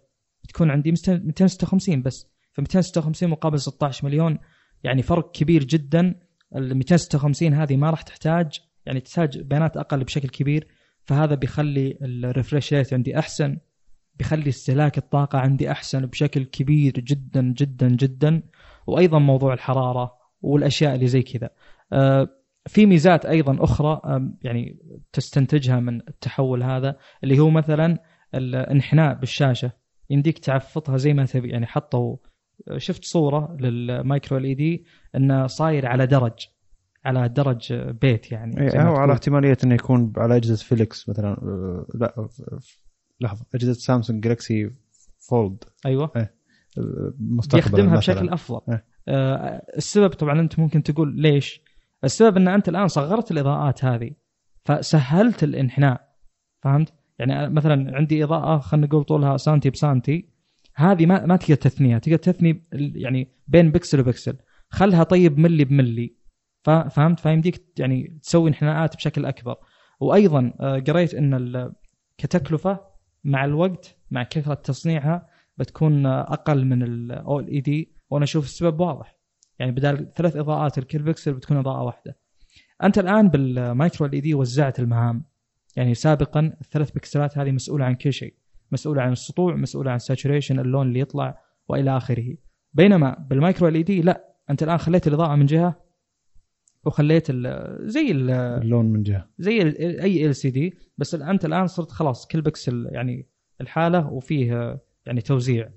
بتكون عندي 256 بس. ف 256 مقابل 16 مليون يعني فرق كبير جدا. ال 256 هذه ما راح تحتاج يعني تحتاج بيانات أقل بشكل كبير. فهذا بيخلي الريفرش ريت عندي أحسن بيخلي استهلاك الطاقة عندي أحسن بشكل كبير جدا جدا جدا. وأيضا موضوع الحرارة والأشياء اللي زي كذا. آه، في ميزات أيضا أخرى آم، يعني تستنتجها من التحول هذا اللي هو مثلا الانحناء بالشاشة. يمديك تعفطها زي ما تبي يعني حطوا شفت صورة لل Micro-LED إنه صاير على درج. على درج بيت يعني زي إيه، أو على. احتمالية إنه يكون على أجهزة flex مثلا آه، لا آه، لحظة أجهزة سامسونج جالكسي فولد أيوه. آه، مستقبلا بيخدمها مثلاً. بشكل أفضل. إيه. آه السبب طبعا أنت ممكن تقول ليش؟ السبب إن أنت الآن صغرت الإضاءات هذه فسهلت الإنحناء فهمت؟ يعني أنا مثلا عندي إضاءة خلينا نقول طولها سنتي بسنتي هذه ما ما تقدر تثنيها تقدر تثني يعني بين بكسل وبكسل. خلها طيب ملي بملي. فهمت؟ فيمديك يعني تسوي انحناءات بشكل أكبر. وأيضا آه، قريت إن ال- كتكلفة مع الوقت مع كثرة تصنيعها بتكون أقل من ال OLED وأنا أشوف السبب واضح. يعني بدال ثلاث إضاءات لكل بكسل بتكون إضاءة واحدة. أنت الآن بال Micro-LED وزعت المهام. يعني سابقا الثلاث بكسلات هذه مسؤولة عن كل شيء. مسؤولة عن السطوع مسؤولة عن saturation اللون اللي يطلع وإلى آخره. بينما بال Micro-LED لا. أنت الآن خليت الإضاءة من جهة وخليت ال زي ال اللون من جهة. زي ال- أي ال LCD بس أنت الآن صرت خلاص كل بكسل يعني الحالة وفيه يعني توزيع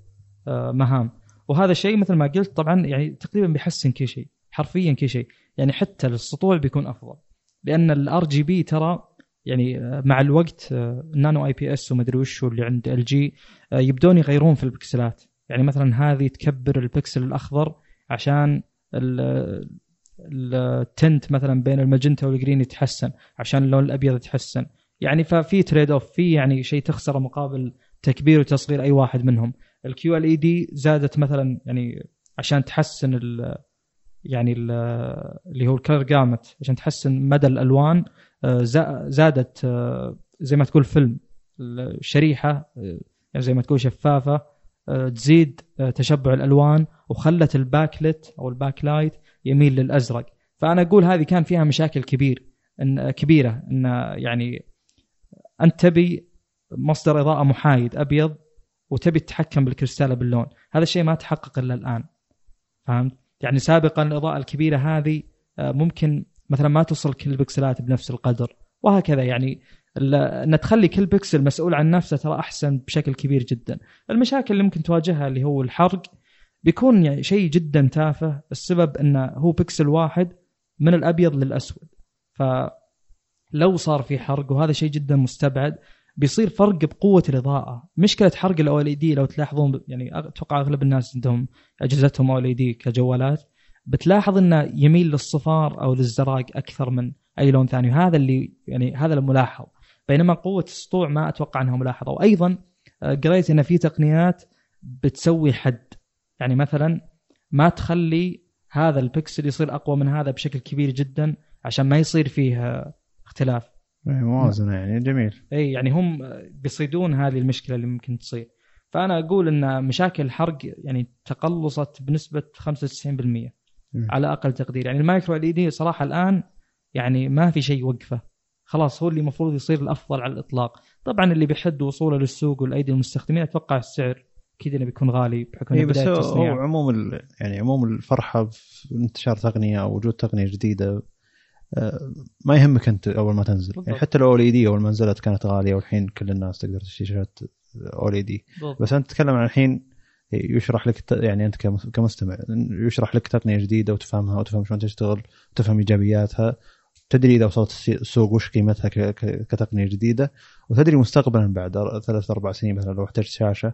آه، مهام. وهذا الشيء مثل ما قلت طبعا يعني تقريبا بيحسن كل شيء حرفيا كل شيء. يعني حتى السطوع بيكون أفضل لأن ال RGB ترى يعني آه، مع الوقت آه، ال Nano IPS ومدري وش اللي عند LG يبدون يغيرون في البكسلات. يعني مثلا هذه تكبر البكسل الأخضر عشان ال- tint مثلا بين ال magenta وال green يتحسن عشان اللون الأبيض يتحسن. يعني ففي trade off في يعني شيء تخسره مقابل تكبير وتصغير أي واحد منهم. ال QLED زادت مثلا يعني عشان تحسن ال يعني ال اللي هو ال color gamut عشان تحسن مدى الألوان آه، زا- زادت آه، زي ما تقول فيلم الشريحة آه، يعني زي ما تقول شفافة تزيد تشبع الألوان وخلت ال backlit أو ال backlight يميل للأزرق. فأنا أقول هذه كان فيها مشاكل كبير إن كبيرة إن يعني أنت تبي مصدر إضاءة محايد أبيض وتبي تتحكم بالكريستاله باللون. هذا الشيء ما تحقق إلا الآن. فهمت؟ يعني سابقا الإضاءة الكبيرة هذه آه، ممكن مثلا ما توصل كل البكسلات بنفس القدر وهكذا. يعني إن تخلي كل بكسل مسؤول عن نفسه ترى أحسن بشكل كبير جدا. المشاكل اللي ممكن تواجهها اللي هو الحرق بيكون يعني شيء جدا تافه السبب إنه هو بكسل واحد من الأبيض للأسود. فلو صار في حرق وهذا شيء جدا مستبعد بيصير فرق بقوة الإضاءة. مشكلة حرق ال OLED لو تلاحظون يعني أتوقع أغلب الناس عندهم أجهزتهم OLED كجوالات بتلاحظ إنه يميل للصفار أو للزراق أكثر من أي لون ثاني. وهذا اللي يعني هذا الملاحظ. بينما قوة السطوع ما أتوقع إنها ملاحظة. وأيضا آه، قريت إن في تقنيات بتسوي حد. يعني مثلا ما تخلي هذا البكسل يصير أقوى من هذا بشكل كبير جدا عشان ما يصير فيه اختلاف. إيه، موازنة يعني جميل. اي يعني هم بيصيدون هذه المشكلة اللي ممكن تصير. فأنا أقول إن مشاكل الحرق يعني تقلصت بنسبة 95% مم. على أقل تقدير. يعني ال micro LED صراحة الآن يعني ما في شيء وقفه خلاص هو اللي المفروض يصير الأفضل على الإطلاق. طبعا اللي بيحد وصوله للسوق والأيدي المستخدمين أتوقع السعر أكيد إنه بيكون غالي بحكم اي إنه بس هو عموم ال... يعني عموم الفرحة في انتشار تقنية أو وجود تقنية جديدة آه، ما يهمك أنت أول ما تنزل. بالضبط. يعني حتى لو إي دي أول ما نزلت كانت غالية والحين كل الناس تقدر تشتري شاشات أول دي. بس أنت تتكلم عن الحين يشرح لك يعني أنت كمس- كمستمع يشرح لك تقنية جديدة وتفهمها وتفهم شلون تشتغل وتفهم إيجابياتها. تدري إذا وصلت السوق وش قيمتها كتقنية جديدة. وتدري مستقبلا بعد ثلاث أربع سنين مثلا لو احتجت شاشة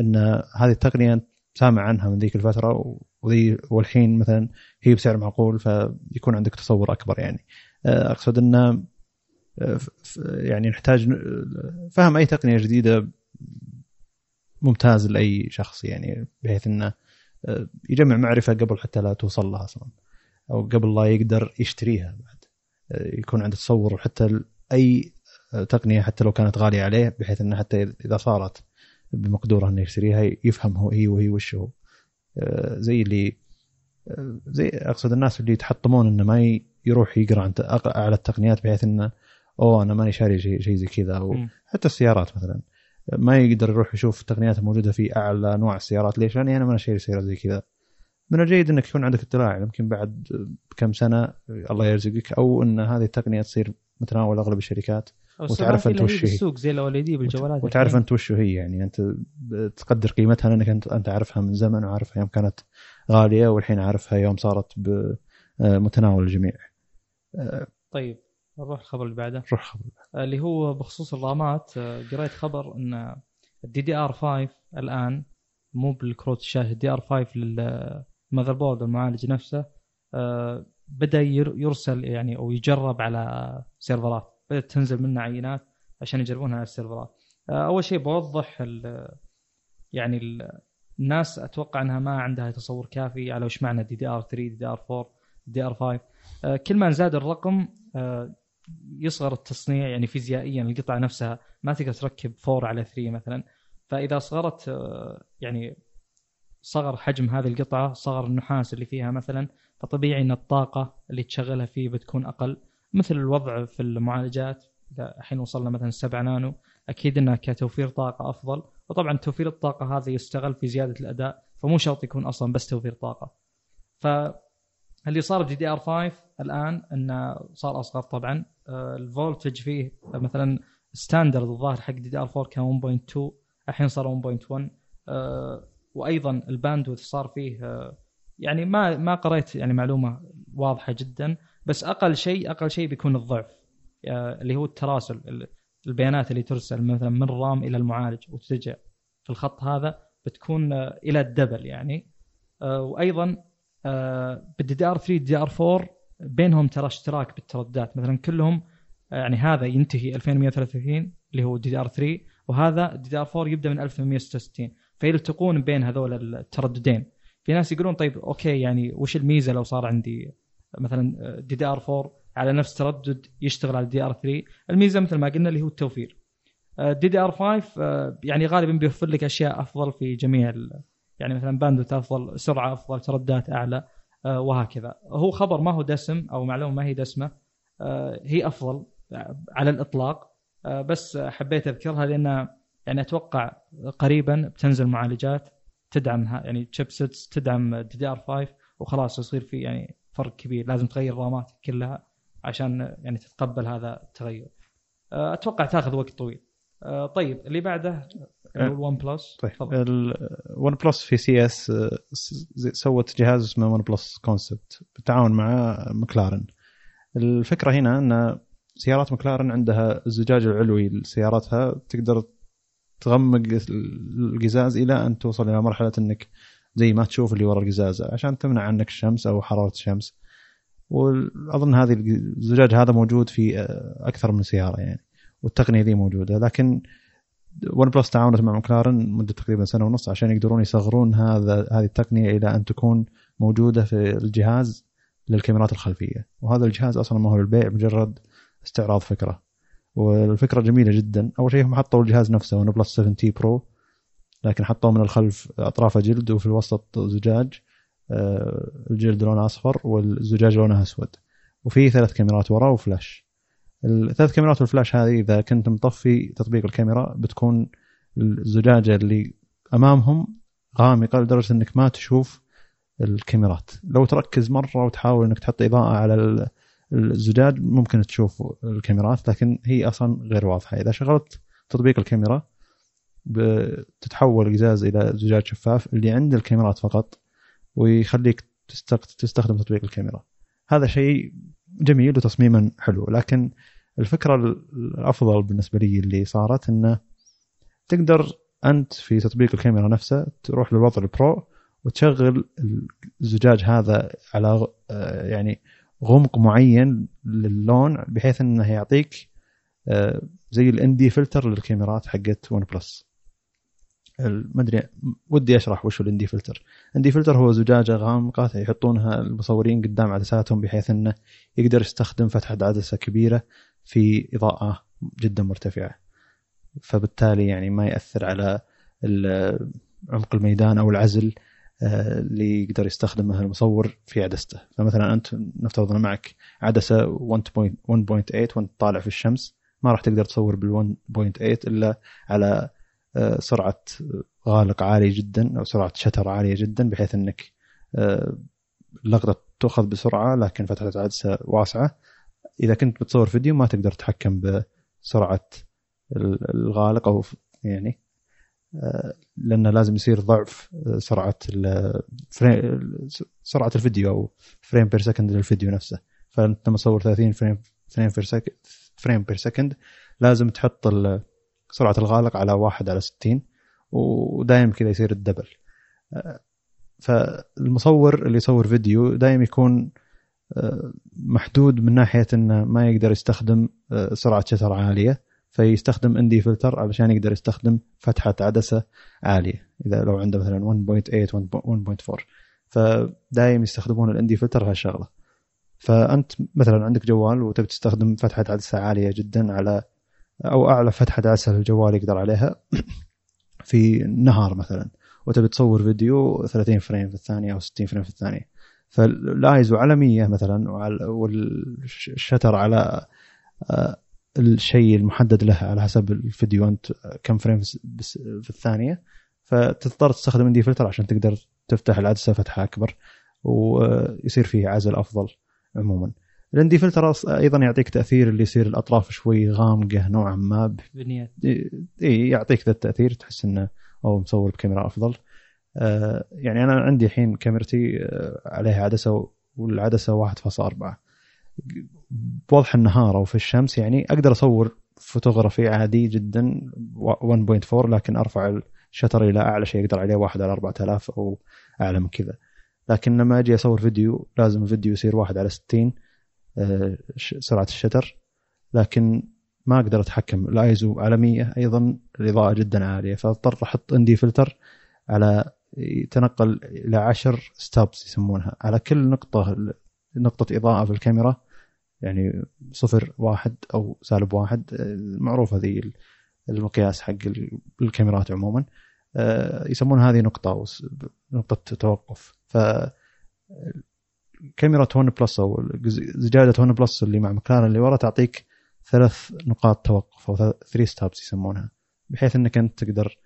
إن هذه التقنية سامع عنها من ذيك الفترة وذي والحين مثلا هي بسعر معقول فيكون عندك تصور أكبر يعني. آه، أقصد انه آه، يعني نحتاج فهم أي تقنية جديدة ممتاز لأي شخص يعني بحيث انه آه، يجمع معرفة قبل حتى لا توصل لها أصلا أو قبل لا يقدر يشتريها بعد. آه، يكون عنده تصور حتى أي آه، تقنية حتى لو كانت غالية عليه بحيث انه حتى إذا صارت بمقدورة إنه يشتريها يفهم هو هي وهي وش هو آه، زي اللي آه، زي أقصد الناس اللي يتحطمون إنه ما يروح يقرأ عن اعلى التقنيات بحيث إنه أوه أنا ماني شاري شيء شيء زي كذا أو. حتى السيارات مثلا ما يقدر يروح يشوف التقنيات الموجودة في أعلى انواع السيارات ليش؟ لأني أنا ما شاري سيارة زي كذا. من الجيد إنك يكون عندك اطلاع يمكن بعد كم سنة الله يرزقك أو إن هذه التقنية تصير متناول أغلب الشركات وتعرف اللي وش هي. بالسوق زي الاوليدي بالجوالات وتعرف الحين. أنت وش هي يعني أنت تقدر قيمتها لأنك انت أنت عارفها من زمن وعارفها يوم كانت غالية والحين عارفها يوم صارت بمتناول الجميع. طيب نروح الخبر اللي بعده روح خبر. اللي هو بخصوص الرامات آه، قريت خبر إن ال DDR 5 الآن مو بالكروت الشاشة ال DDR 5 لل motherboard المعالج نفسه آه، بدأ ير- يرسل يعني أو يجرب على servers بدات تنزل منه عينات عشان يجربونها على ال servers. آه، أول شيء بوضح ال- يعني ال- الناس أتوقع أنها ما عندها تصور كافي على وش معنى دي دي ار 3 دي دي ار 4 دي ار 5 آه، كل ما زاد الرقم آه، يصغر التصنيع يعني فيزيائيا القطعة نفسها ما تقدر تركب 4 على 3 مثلا. فإذا صغرت آه، يعني صغر حجم هذه القطعة صغر النحاس اللي فيها مثلا فطبيعي إن الطاقة اللي تشغلها فيه بتكون أقل. مثل الوضع في المعالجات إذا الحين وصلنا مثلا 7 نانو أكيد انها كتوفير طاقة أفضل. وطبعا توفير الطاقة هذا يستغل في زيادة الأداء فمو شرط يكون أصلا بس توفير طاقة. فاللي صار ب DDR 5 الآن إنه صار أصغر طبعا. آه، ال voltage فيه مثلا standard الظاهر حق DDR 4 كان 1.2 الحين صار 1.1 آه، وأيضا ال bandwidth صار فيه آه، يعني ما ما قريت يعني معلومة واضحة جدا. بس أقل شيء أقل شيء بيكون الضعف. آه، اللي هو التراسل ال- البيانات اللي ترسل مثلا من الرام إلى المعالج وترجع في الخط هذا بتكون آه، إلى ال double يعني. آه، وأيضا بال DDR 3 DDR 4 بينهم ترى اشتراك بالترددات. مثلا كلهم آه، يعني هذا ينتهي 2133 اللي هو DDR 3 وهذا DDR 4 يبدأ من 1866 فيلتقون بين هذول الترددين. في ناس يقولون طيب okay يعني وش الميزة لو صار عندي مثلا DDR 4 على نفس تردد يشتغل على DDR 3 الميزة مثل ما قلنا اللي هو التوفير. DDR 5 آه، يعني غالبا بيوفر لك أشياء أفضل في جميع يعني مثلا bandwidth أفضل سرعة أفضل ترددات أعلى آه، وهكذا. هو خبر ما هو دسم أو معلومة ما هي دسمة آه، هي أفضل على الإطلاق. آه، بس حبيت أذكرها لأن يعني أتوقع قريبا بتنزل معالجات تدعمها يعني chipsets تدعم DDR 5 وخلاص يصير في يعني فرق كبير لازم تغير الرامات كلها عشان يعني تتقبل هذا التغير. آه، أتوقع تاخذ وقت طويل. آه، طيب اللي بعده الون بلس طيب. ال OnePlus في CES سوت جهاز اسمه OnePlus Concept بالتعاون مع مكلارن. الفكرة هنا إن سيارات مكلارن عندها الزجاج العلوي لسياراتها تقدر تغمق القزاز إلى أن توصل إلى مرحلة إنك زي ما تشوف اللي ورا القزاز عشان تمنع عنك الشمس أو حرارة الشمس. واظن هذه الزجاج هذا موجود في أكثر من سيارة يعني والتقنية ذي موجودة. لكن ون بلس تعاونت مع مكلارن مدة تقريبا سنة ونص عشان يقدرون يصغرون هذا هذه التقنية إلى أن تكون موجودة في الجهاز للكاميرات الخلفية. وهذا الجهاز أصلا ما هو للبيع مجرد استعراض فكرة. والفكرة جميلة جدا. أول شيء هم حطوا الجهاز نفسه OnePlus 7T Pro لكن حطوه من الخلف اطرافه جلد وفي الوسط زجاج آه، الجلد لونه أصفر والزجاج لونه أسود. وفي ثلاث كاميرات ورا وفلاش. الثلاث كاميرات والفلاش هذه إذا كنت مطفي تطبيق الكاميرا بتكون الزجاجة اللي أمامهم غامقة لدرجة إنك ما تشوف الكاميرات. لو تركز مرة وتحاول إنك تحط إضاءة على الزجاج ممكن تشوف الكاميرات لكن هي أصلا غير واضحة. إذا شغلت تطبيق الكاميرا بتتحول القزاز إلى زجاج شفاف اللي عند الكاميرات فقط ويخليك تستخدم تطبيق الكاميرا. هذا شيء جميل وتصميما حلو لكن الفكرة الأفضل بالنسبة لي اللي صارت إنه تقدر أنت في تطبيق الكاميرا نفسه تروح للوضع ال Pro وتشغل الزجاج هذا على يعني غمق معين للون بحيث إنه يعطيك آه، زي ال ND filter للكاميرات حقت OnePlus ما أدري ودي أشرح وش ال ND filter ال ND filter هو زجاجة غامقة يحطونها المصورين قدام عدساتهم بحيث إنه يقدر يستخدم فتحة عدسة كبيرة في إضاءة جدا مرتفعة. فبالتالي يعني ما يأثر على عمق الميدان أو العزل آه، اللي يقدر يستخدمه المصور في عدسته. فمثلا أنت نفترض ان معك عدسة 1.8 وأنت طالع في الشمس ما راح تقدر تصور بال 1.8 إلا على سرعة غالق عالية جدا أو سرعة شتر عالية جدا بحيث إنك آه، اللقطة تؤخذ بسرعة لكن فتحة العدسة واسعة. إذا كنت بتصور فيديو ما تقدر تتحكم بسرعة ال- الغالق أو يعني آه، لأنه لازم يصير ضعف آه، سرعة سرعة الفيديو أو frame per second للفيديو نفسه. فأنت لما تصور 30 frame frame per second frame per second لازم تحط سرعة الغالق على 1 على 60 ودائم كذا يصير ال double. فالمصور اللي يصور فيديو دائما يكون آه، محدود من ناحية إنه ما يقدر يستخدم آه، سرعة shutter عالية فيستخدم ND filter علشان يقدر يستخدم فتحة عدسة عالية. إذا لو عنده مثلا 1.8 1.4 فدايم يستخدمون ال ND filter هالشغلة. فأنت مثلا عندك جوال وتبي تستخدم فتحة عدسة عالية جدا على أو أعلى فتحة عدسه الجوال يقدر عليها. [CLEARS THROAT] في النهار مثلا وتبي تصور فيديو 30 frame في الثانية أو 60 frame في الثانية. فالايزو على 100 مثلا وال shutter على آه، الشيء المحدد له على حسب الفيديو أنت كم frame في الثانية. فتضطر تستخدم ND filter عشان تقدر تفتح العدسة فتحة أكبر ويصير فيه عزل أفضل عموما. ال ND filter أيضا يعطيك تأثير اللي يصير الأطراف شوي غامقة نوعا ما. vignette إي يعطيك ذا التأثير تحس إنه أو مصور بكاميرا أفضل. آه، يعني أنا عندي الحين كاميرتي آه، عليها عدسة والعدسة 1.4 بوضح النهار أو في الشمس يعني أقدر أصور فوتوغرافي عادي جدا 1.4 لكن أرفع ال shutter إلى أعلى شيء أقدر عليه 1 على 4000 أو أعلى من كذا. لكن لما أجي أصور فيديو لازم الفيديو يصير 1 على 60 آه، ش- سرعه ال shutter لكن ما أقدر أتحكم. الآيزو على 100 أيضا الاضاءه جدا عالية. فاضطر أحط عندي ND فلتر يتنقل إلى 10 stops يسمونها. على كل نقطة نقطة إضاءة في الكاميرا يعني صفر واحد أو سالب واحد آه، معروفه ذي المقياس حق ال- الكاميرات عموما. آه، يسمون هذه نقطة نقطة توقف. ف كاميرا ون بلس أو زجاجة ون بلس اللي مع مكلارن اللي ورا تعطيك ثلاث نقاط توقف أو three stops يسمونها بحيث إنك أنت تقدر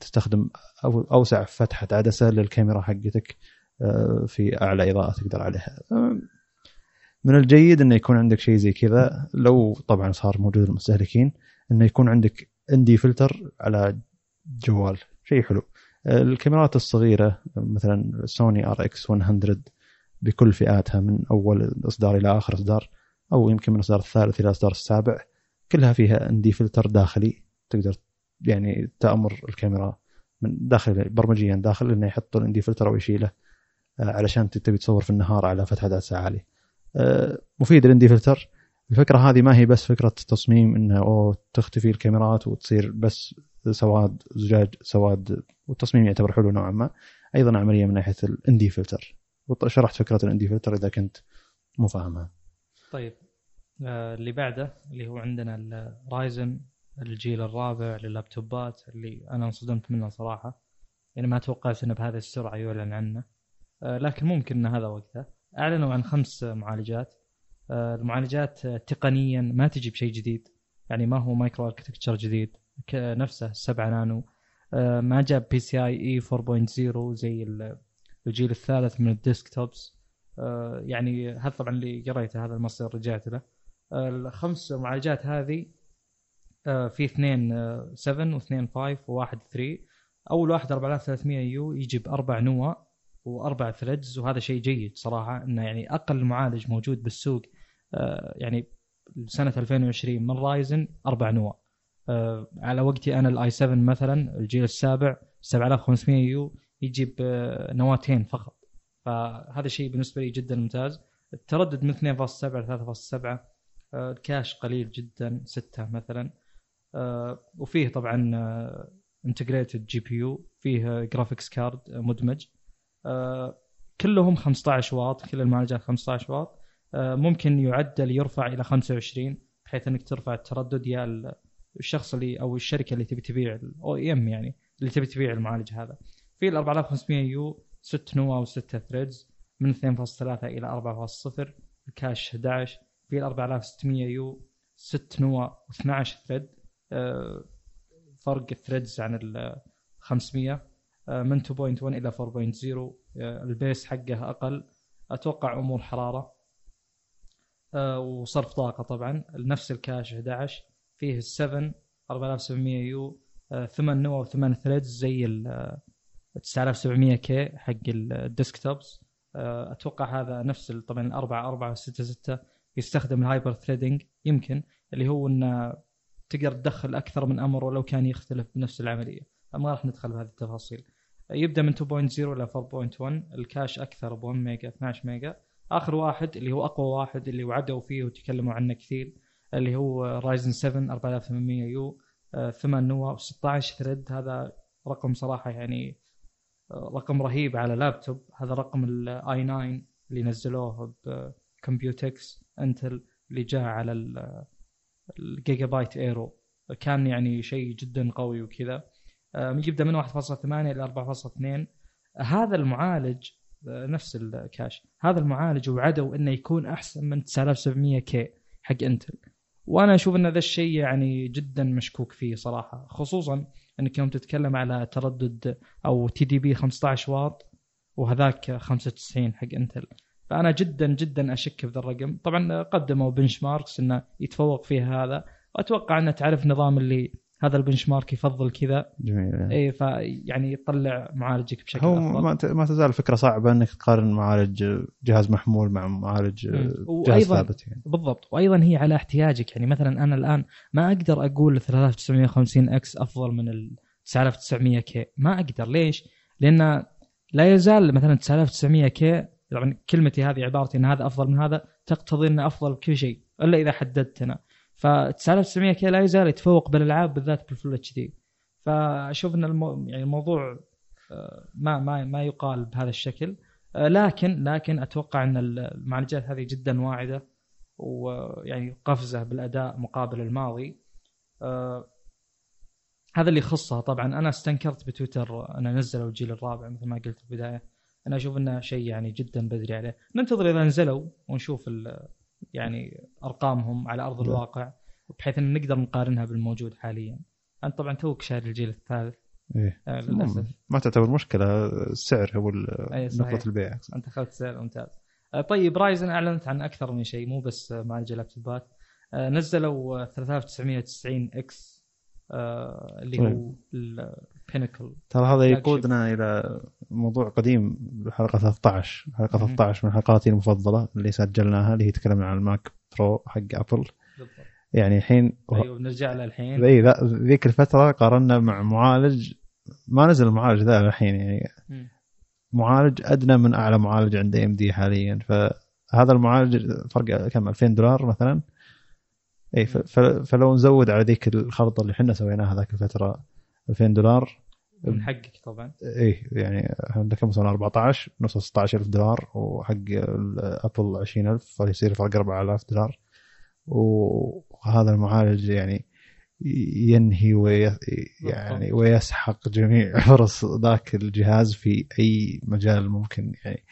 تستخدم أوسع فتحة عدسة للكاميرا حقتك آه، في أعلى إضاءة تقدر عليها. آه، من الجيد إنه يكون عندك شيء زي كذا لو طبعا صار موجود للمستهلكين إنه يكون عندك ND filter على جوال شيء حلو. آه، الكاميرات الصغيرة مثلا سوني RX 100 بكل فئاتها من أول اصدار إلى آخر إصدار أو يمكن من الإصدار الثالث إلى الإصدار السابع. كلها فيها ND filter داخلي تقدر يعني تأمر الكاميرا من داخل برمجيا داخل إنه يحط ال ND filter أو يشيله آه، علشان تبي تصور في النهار على فتحة عدسه عاليه آه، مفيد ال ND filter. الفكرة هذه ما هي بس فكرة تصميم انه أوه تختفي الكاميرات وتصير بس سواد زجاج سواد والتصميم يعتبر حلو نوعا ما. أيضا عملية من ناحية ال ND filter. شرحت فكرة ال ND filter إذا كنت مو فاهمها. طيب آه، اللي بعده اللي هو عندنا ال Ryzen الجيل الرابع لل لابتوبات اللي أنا انصدمت منه صراحة. يعني ما توقعت إنه بهذه السرعة يعلن عنه. آه، لكن ممكن ان هذا وقته. أعلنوا عن خمس معالجات. آه، المعالجات تقنيا ما تجي بشيء جديد. يعني ما هو micro architecture جديد. نفسه السبعة نانو. ما جاب PCIe 4.0 زي الجيل الثالث من ال desktops. آه، يعني هذا طبعا اللي قريته هذا المصدر رجعت له. آه، الخمس معالجات هذه آه، في اثنين آه، 7 واثنين 5 وواحد 3 أول واحد 4300 U يجي باربع نوا وأربع threads وهذا شيء جيد صراحة إنه يعني أقل معالج موجود بالسوق يعني سنة 2020 من Ryzen أربع نوا على وقتي أنا ال i7 مثلا الجيل السابع 7500 U يجي بنواتين فقط. فهذا شيء بالنسبة لي جدا ممتاز. التردد من 2.7 ل 3.7 آه، ال cache قليل جدا 6 مثلا. آه، وفيه طبعا integrated GPU فيه graphics card مدمج. آه، كلهم 15 واط كل المعالجات 15 واط. آه، ممكن يعدل يرفع إلى 25 بحيث إنك ترفع التردد يا ال- الشخص اللي أو الشركة اللي تبي تبيع ال OEM يعني اللي تبي تبيع المعالج هذا. في ال 4500 U 6 نوا و6 threads من 2.3 إلى 4.0 ال cache 11 في ال 4600 U 6 نوا و12 thread فرق ال threads عن ال 500 آه، من 2.1 إلى 4.0 آه، ال base حقه أقل. أتوقع أمور حرارة آه، وصرف طاقة طبعا. نفس ال cache 11 فيه ال 7 4700 U 8 نوا و8 threads زي ال 9700 K حق ال desktops آه، أتوقع هذا نفس طبعا الأربعة أربعة ستة ستة يستخدم ال hyper threading يمكن اللي هو إنه تقدر تدخل أكثر من أمر ولو كان يختلف بنفس العملية. ما راح ندخل بهذه التفاصيل. يبدأ من 2.0 إلى 4.1 ال cache أكثر ب 1 ميجا 12 ميجا. آخر واحد اللي هو أقوى واحد اللي وعدوا فيه وتكلموا عنه كثير اللي هو Ryzen 7 4800 U. 8 نوا و16 thread. هذا رقم صراحة يعني رقم رهيب على لابتوب. هذا رقم ال i9 اللي نزلوه ب Computex Intel اللي جاء على ال- ال Gigabyte Aero كان يعني شيء جدا قوي وكذا. آه، يبدأ من 1.8 إلى 4.2 هذا المعالج آه، نفس ال cache هذا المعالج وعدوا إنه يكون أحسن من 9700 K حق Intel وأنا أشوف إن ذا الشيء يعني جدا مشكوك فيه صراحة خصوصا إنك يوم تتكلم على تردد أو TDP 15 واط وهذاك 95 حق Intel فأنا جدا جدا أشك بذا الرقم. طبعا قدموا benchmarks إنه يتفوق فيه هذا. وأتوقع إنه تعرف نظام اللي هذا ال benchmark يفضل كذا. جميل. اي فيعني يطلع معالجك بشكل هو أفضل. ما تزال فكرة صعبة إنك تقارن معالج جهاز محمول مع معالج مم. جهاز ثابت يعني. بالضبط. وأيضا هي على احتياجك. يعني مثلا أنا الآن ما أقدر أقول 3950 X أفضل من ال 9900 K ما أقدر. ليش؟ لأن لا يزال مثلا 9900 K طبعا كلمتي هذه عبارتي إن هذا أفضل من هذا تقتضي إنه أفضل بكل شيء إلا إذا حددت أنا ف 9900 K لا يزال يتفوق بالألعاب بالذات بال full HD فأشوف إن المو... يعني الموضوع آه، ما ما ما يقال بهذا الشكل. آه، لكن لكن أتوقع إن المعالجات هذه جدا واعدة ويعني قفزة بالأداء مقابل الماضي. آه هذا اللي يخصها. طبعا أنا استنكرت بتويتر أن نزلوا الجيل الرابع مثل ما قلت في البداية. أنا أشوف إنه شيء يعني جدا بدري عليه. ننتظر إذا نزلوا ونشوف يعني أرقامهم على أرض نعم. الواقع بحيث إن نقدر نقارنها بالموجود حاليا. أنت طبعا توك شاري الجيل الثالث. إيه. آه للأسف. ما تعتبر مشكلة السعر هو. نقطة البيع. أنت أخذت سعر ممتاز. آه، طيب رايزن أعلنت عن أكثر من شيء مو بس معالج اللابتوبات آه، نزلوا آه، 3990 X اللي هو البينكل ترى هذا. يقودنا إلى موضوع قديم بحلقة 13 حلقة مهم. 13 من حلقاتي المفضلة اللي سجلناها اللي هي تكلمنا عن ال Mac Pro حق Apple بالضبط. يعني الحين أيوه بنرجع له الحين. إي لا ذيك الفترة قارنا مع معالج. ما نزل المعالج ذا الحين يعني. مم. معالج أدنى من أعلى معالج عند AMD حاليا. فهذا المعالج فرق كم؟ 2000 دولار مثلا. إي فلو نزود على ذيك الخلطه اللي إحنا سويناها ذاك الفترة 2000 دولار. من حقك طبعا. اي يعني عندك كم مثلا 14 نص 16000 دولار وحق ال Apple 20000 فيصير فرق 4000 دولار. وهذا المعالج يعني ينهي وي يعني ويسحق جميع [LAUGHS] فرص ذاك الجهاز في أي مجال ممكن. يعني.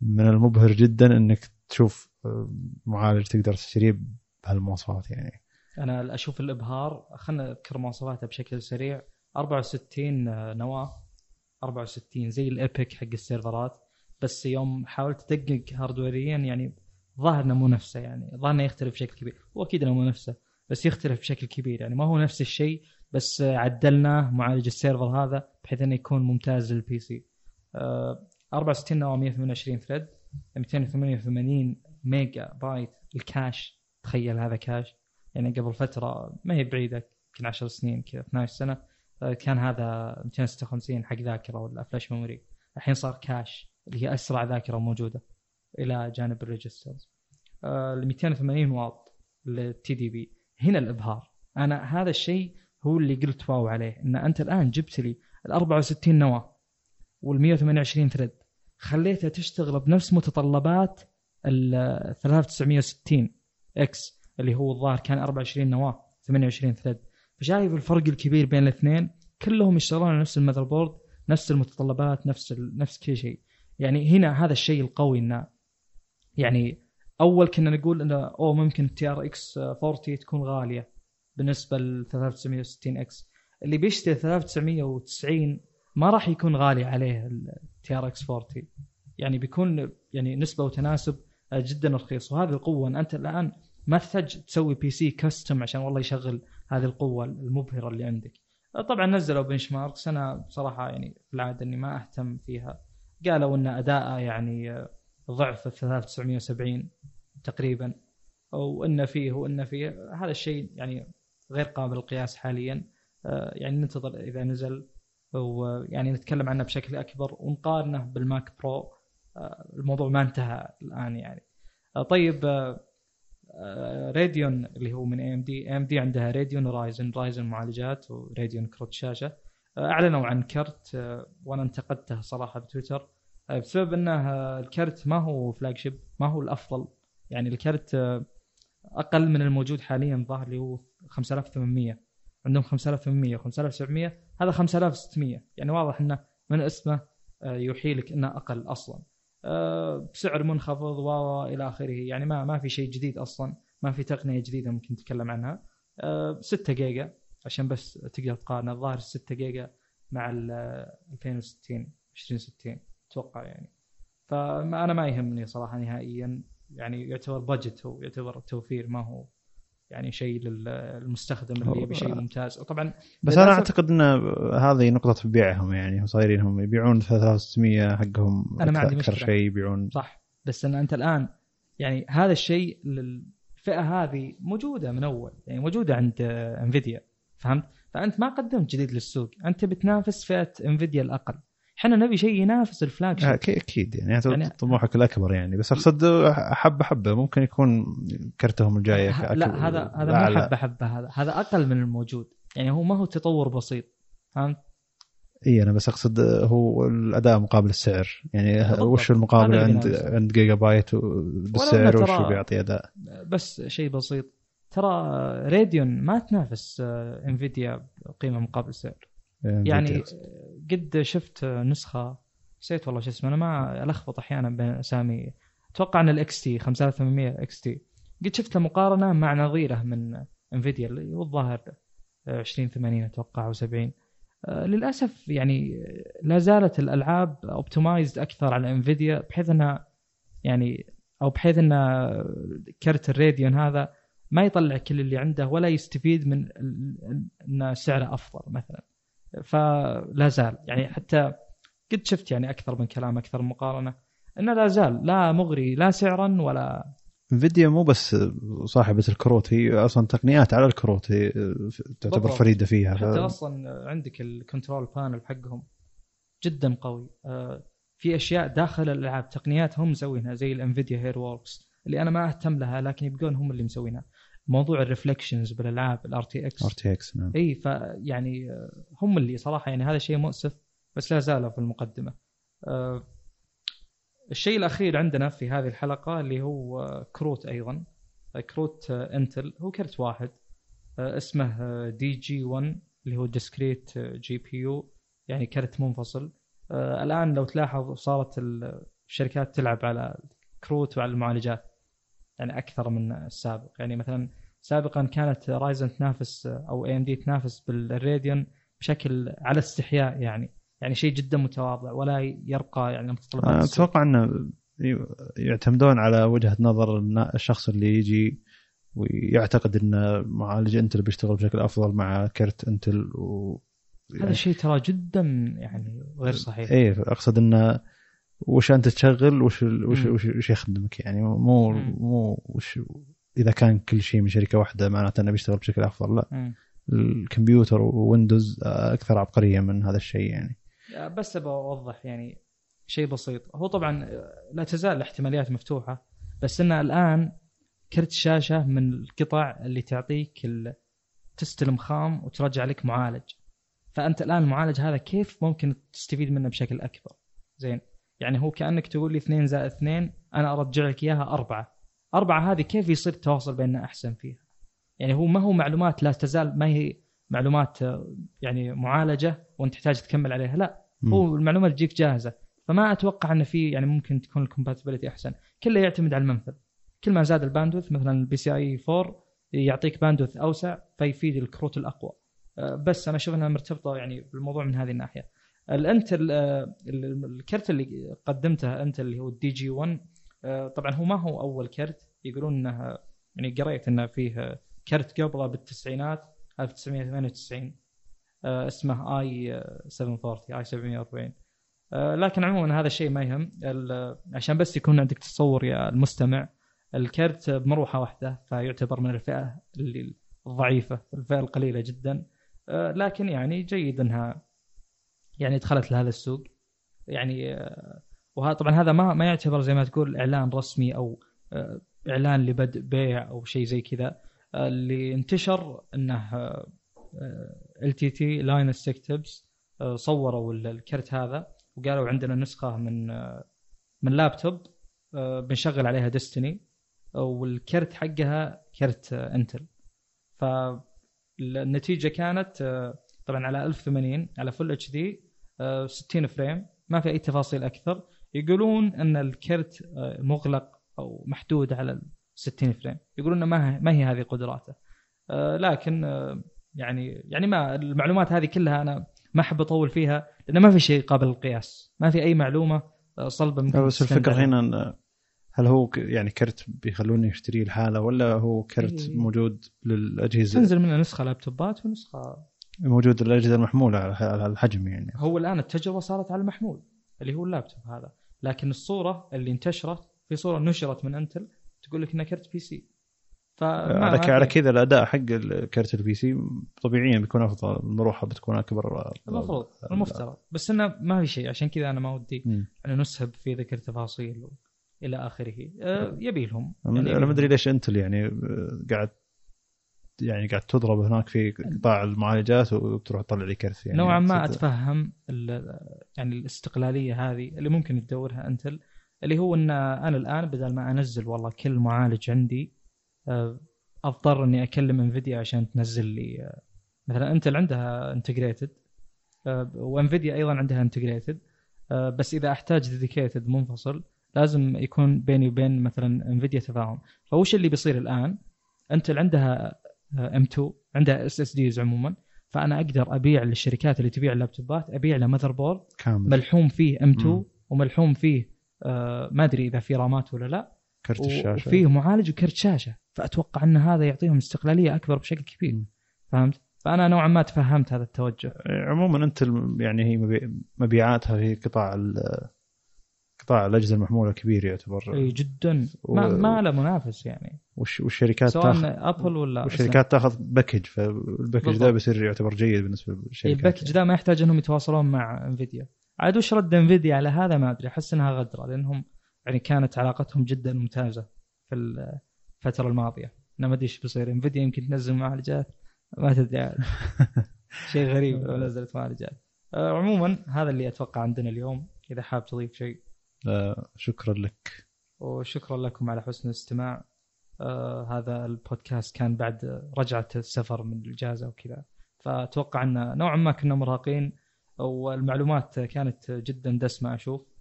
من المبهر جدا إنك تشوف معالج تقدر تشتريه بهالمواصفات يعني. أنا أشوف الإبهار خلينا نذكر مواصفاته بشكل سريع. 64 نواة. 64 زي ال EPYC حق السيرفرات. بس يوم حاولت تدقق هاردويريا يعني ظاهر انه مو نفسه يعني ظاهر انه يختلف بشكل كبير. واكيد إنه مو نفسه بس يختلف بشكل كبير. يعني ما هو نفس الشيء بس عدلناه معالج السيرفر هذا بحيث إنه يكون ممتاز لل PC آه، 64 نواة 128 thread 288 ميجا بايت ال cache. تخيل هذا cache. يعني قبل فترة ما هي بعيدة يمكن 10 سنين كذا 12 سنة. آه، كان هذا 256 حق ذاكرة ولا flash memory الحين صار cache اللي هي أسرع ذاكرة موجودة إلى جانب ال registers ال 280 واط لل TDP هنا الإبهار. أنا هذا الشيء هو اللي قلت wow عليه إن أنت الآن جبت لي ال 64 نواة وال 128 thread خليتها تشتغل بنفس متطلبات ال 3960 X اللي هو الظاهر كان 24 نواة 28 thread فشايف الفرق الكبير بين الاثنين كلهم يشتغلون على نفس ال motherboard نفس المتطلبات نفس ال... نفس كل شيء. يعني هنا هذا الشيء القوي انه يعني أول كنا نقول إنه أوه ممكن TRX 40 تكون غالية بالنسبة ل 3960 X. اللي بيشتري 3990 ما راح يكون غالي عليه ال TRX 40 يعني بيكون يعني نسبة وتناسب جدا رخيص. وهذه القوة ان أنت الآن ما تحتاج تسوي PC custom عشان والله يشغل هذه القوة المبهرة اللي عندك. طبعا نزلوا benchmarks أنا بصراحة يعني في العادة إني ما أهتم فيها. قالوا إن اداءه يعني ضعف ال 3970 تقريبا وان فيه وإن فيه. هذا الشيء يعني غير قابل للقياس حاليا. آه، يعني ننتظر إذا نزل ويعني نتكلم عنه بشكل أكبر ونقارنه بال Mac Pro آه، الموضوع ما انتهى الآن يعني. آه، طيب Radeon اللي هو من اي ام دي اي ام دي عندها Radeon و Ryzen Ryzen معالجات و Radeon كروت شاشة. أعلنوا عن كرت وأنا انتقدته صراحة بتويتر. بسبب إنه الكرت ما هو flagship ما هو الأفضل. يعني الكرت أقل من الموجود حاليا ظاهر اللي هو 5800 عندهم 5800 و5700 هذا 5600 يعني واضح إنه من اسمه يوحي لك إنه أقل أصلا. بسعر منخفض و إلى آخره. يعني ما ما في شيء جديد أصلا. ما في تقنية جديدة ممكن نتكلم عنها. 6 جيجا عشان بس تقدر تقارن الظاهر 6 جيجا مع ال 2060 2060 أتوقع يعني. فانا ما يهمني صراحة نهائيا. يعني يعتبر بادجت هو يعتبر توفير ما هو يعني شيء للمستخدم اللي يبي شيء ممتاز وطبعا بس أنا أعتقد إن هذه نقطة بيعهم يعني صايرين هم يبيعون 3600 حقهم أنا ما عندي أكثر مشكلة. شيء يبيعون صح بس إن أنت الآن يعني هذا الشيء للفئة هذه موجودة من أول يعني موجودة عند Nvidia فهمت؟ فأنت ما قدمت جديد للسوق أنت بتنافس فئة Nvidia الأقل إحنا نبي شيء ينافس ال flagship. آه، أكيد- أكيد يعني, يعني يعني- طموحك الأكبر يعني. بس أقصد حبة حبة. ممكن يكون كرتهم الجاية لا هذا هذا مو. حبة حبة. هذا هذا أقل من الموجود. يعني هو ما هو تطور بسيط. فهمت؟ اي أنا بس أقصد هو الأداء مقابل السعر. يعني بالضبط. وش المقابل عند. عند جيجا بايت بالسعر وش بيعطي أداء؟ بس شيء بسيط. ترى Radeon ما تنافس آه، Nvidia قيمه مقابل سعر يعني قد شفت نسخة نسيت والله شو اسمه أنا ما ألخبط أحيانا بين أسامي. أتوقع إن ال XT 5800 XT قد شفت له مقارنة مع نظيره من Nvidia اللي هو الظاهر 2080 أتوقع أو 70 آه، للأسف يعني لا زالت الألعاب optimized أكثر على Nvidia بحيث إنها يعني أو بحيث إن كرت ال Radeon هذا ما يطلع كل اللي عنده ولا يستفيد من إن سعره أفضل مثلا. فلا زال. يعني حتى قد شفت يعني أكثر من كلام أكثر من مقارنة إنه لا زال لا مغري لا سعرا ولا Nvidia مو بس صاحبة الكروت هي أصلا تقنيات على الكروت هي تعتبر بالضبط. فريدة فيها. حتى ف... أصلا عندك ال control panel حقهم جدا قوي. آه، في أشياء داخل الألعاب تقنيات هم مسوينها زي ال Nvidia HairWorks اللي أنا ما أهتم لها لكن يبقون هم اللي مسوينها. موضوع ال reflections بالألعاب ال RTX RTX نعم. إي فيعني آه، هم اللي صراحة يعني هذا شيء مؤسف بس لا زالوا في المقدمة. آه، الشيء الأخير عندنا في هذه الحلقة اللي هو آه، كروت أيضا. آه، كروت Intel. هو كرت واحد. اسمه DG1 اللي هو discrete GPU يعني كرت منفصل. الآن لو تلاحظ صارت الشركات تلعب على كروت وعلى المعالجات. يعني أكثر من السابق. يعني مثلا سابقا كانت Ryzen تنافس أو AMD تنافس بال Radeon بشكل على استحياء يعني. يعني شيء جدا متواضع ولا يرقى يعني متطلبات السوق. أتوقع إنه يعتمدون على وجهة نظر الشخص اللي يجي ويعتقد إن معالج Intel بيشتغل بشكل أفضل مع كرت Intel و هذا الشيء ترى جدا يعني غير صحيح. إيه أقصد انه وش أنت تشغل وش وش. وش, وش يخدمك يعني؟ مو. مو وش إذا كان كل شيء من شركة واحدة معناته أنه بيشتغل بشكل أفضل لا. الكمبيوتر و Windows أكثر عبقرية من هذا الشيء يعني. بس أبغى أوضح يعني شيء بسيط. هو طبعا لا تزال الاحتماليات مفتوحة بس ان الآن كرت الشاشه من القطع اللي تعطيك تستلم خام وترجع لك معالج. فأنت الآن المعالج هذا كيف ممكن تستفيد منه بشكل أكبر؟ زين. يعني هو كأنك تقول لي 2 زائد 2 أنا أرجع لك إياها أربعة. أربعة هذه كيف يصير التواصل بيننا أحسن فيها؟ يعني هو ما هو معلومات لا تزال ما هي معلومات آه، يعني معالجة وأنت تحتاج تكمل عليها. لا هو المعلومة تجيك جاهزة. فما أتوقع إن في يعني ممكن تكون ال compatibility أحسن. كله يعتمد على المنفذ. كل ما زاد ال bandwidth مثلا ال PCI 4 يعطيك bandwidth أوسع فيفيد الكروت الأقوى. أه، بس أنا أشوف إنها مرتبطة يعني بالموضوع من هذه الناحية. أه، ال- الكرت اللي قدمته أنت اللي هو ال DG1 أه، طبعا هو ما هو أول كرت. يقولون إنه يعني قريت إنه فيه كرت قبله بالتسعينات 1998 أه، اسمه آي 740 آي 740 آه، لكن عموما هذا الشيء ما يهم. عشان بس يكون عندك تصور يا المستمع الكرت بمروحة واحدة فيعتبر من الفئة اللي الضعيفه الفئة القليلة جدا. آه، لكن يعني جيد إنها يعني دخلت لهذا السوق. يعني آه، وهذا طبعا هذا ما ما يعتبر زي ما تقول إعلان رسمي أو آه، إعلان لبدء بيع أو شيء زي كذا. آه، اللي انتشر إنه ال Linus Tech Tips صوروا ال- الكرت هذا وقالوا عندنا نسخة من من لابتوب بنشغل عليها Destiny والكرت حقها كرت Intel فالنتيجة كانت طبعا على 1080 على full HD 60 frame ما في أي تفاصيل أكثر. يقولون أن الكرت آه، مغلق أو محدود على ال 60 فريم. يقولون ما هي ما هي هذه قدراته. آه، لكن آه، يعني يعني ما المعلومات هذه كلها أنا ما أحب أطول فيها لأنه ما في شيء قابل للقياس. ما في أي معلومة صلبة لا، بس الفكرة. هنا هل هو يعني كرت بيخلوني اشتريه لحاله ولا هو كرت إيه. موجود للأجهزة؟ تنزل منه نسخة لابتوبات ونسخة موجود للاجهزه المحمولة على الحجم يعني. هو الآن التجربة صارت على المحمول اللي هو اللابتوب هذا. لكن الصورة اللي انتشرت في صورة نشرت من Intel تقول لك إنها كرت PC على على كذا الأداء حق كرت ال PC طبيعيا بيكون أفضل المروحة بتكون أكبر. المفروض المفترض. بس إنه ما في شيء عشان كذا أنا ما ودي. ان نسهب في ذكر تفاصيل إلى آخره. آه، يبي لهم. أنا يعني أنا ما أدري ليش Intel يعني آه، قاعد يعني قاعد تضرب هناك في قطاع المعالجات وتروح تطلع لي كرت يعني نوعا ما. أتفهم ال- يعني الاستقلالية هذه اللي ممكن تدورها Intel اللي هو إن أنا الآن بدل ما أنزل والله كل معالج عندي آه، أضطر إني أكلم Nvidia عشان تنزل لي آه، مثلا Intel عندها integrated و Nvidia أيضا عندها integrated بس إذا أحتاج dedicated منفصل لازم يكون بيني وبين مثلا Nvidia تفاهم فوش اللي بيصير الآن Intel عندها M.2 عندها SSDs عموما. فأنا أقدر أبيع للشركات اللي تبيع اللابتوبات أبيع له motherboard كامل. ملحوم فيه M.2 مم. وملحوم فيه آه ما أدري إذا في رامات ولا لا. كرت الشاشة. وفيه معالج وكرت شاشة. فأتوقع إن هذا يعطيهم استقلالية أكبر بشكل كبير. فهمت؟ فأنا نوعا ما تفهمت هذا التوجه. عموما أنت يعني هي مبي- مبيعاتها في قطاع قطاع الأجهزة المحمولة كبير يعتبر. إي جدا. و- ما, ما له منافس يعني. والش- والشركات سواء تاخذ Apple ولا والشركات تاخذ package فال package. ده بيصير يعتبر جيد بالنسبة للشركات ال package ذا ما يحتاج إنهم يتواصلون مع Nvidia عاد وش رد Nvidia على هذا؟ ما أدري أحس إنها غدرة لأنهم يعني كانت علاقتهم جدا ممتازة في الفترة الماضية. أنا ما أدري إيش بيصير. Nvidia يمكن تنزل معالجات ما تدري. [LAUGHS] شيء غريب لو نزلت معالجات آه، عموما هذا اللي أتوقع عندنا اليوم. إذا حاب تضيف شيء. شكرا لك. وشكرا لكم على حسن الاستماع. آه هذا البودكاست كان بعد رجعة السفر من الإجازة وكذا. فأتوقع أن نوعا ما كنا مرهقين والمعلومات كانت جدا دسمة أشوف.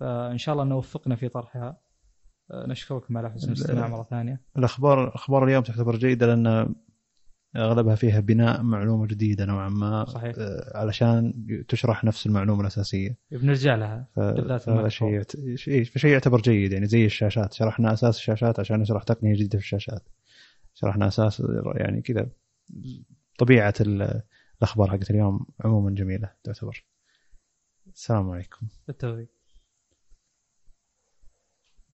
فإن شاء الله نوفقنا في طرحها. آه نشكركم على حسن الاستماع مرة ثانية. الاخبار أخبار اليوم تعتبر جيدة لأن أغلبها فيها بناء معلومة جديدة نوعا ما صحيح. آه، علشان تشرح نفس المعلومة الأساسية. بنرجع لها بالذات شيء يعتبر جيد يعني زي الشاشات. شرحنا أساس الشاشات عشان نشرح تقنية جديدة في الشاشات. شرحنا أساس يعني كذا طبيعة ال- الأخبار حقت اليوم عموما جميلة تعتبر. السلام عليكم. بالتوفيق.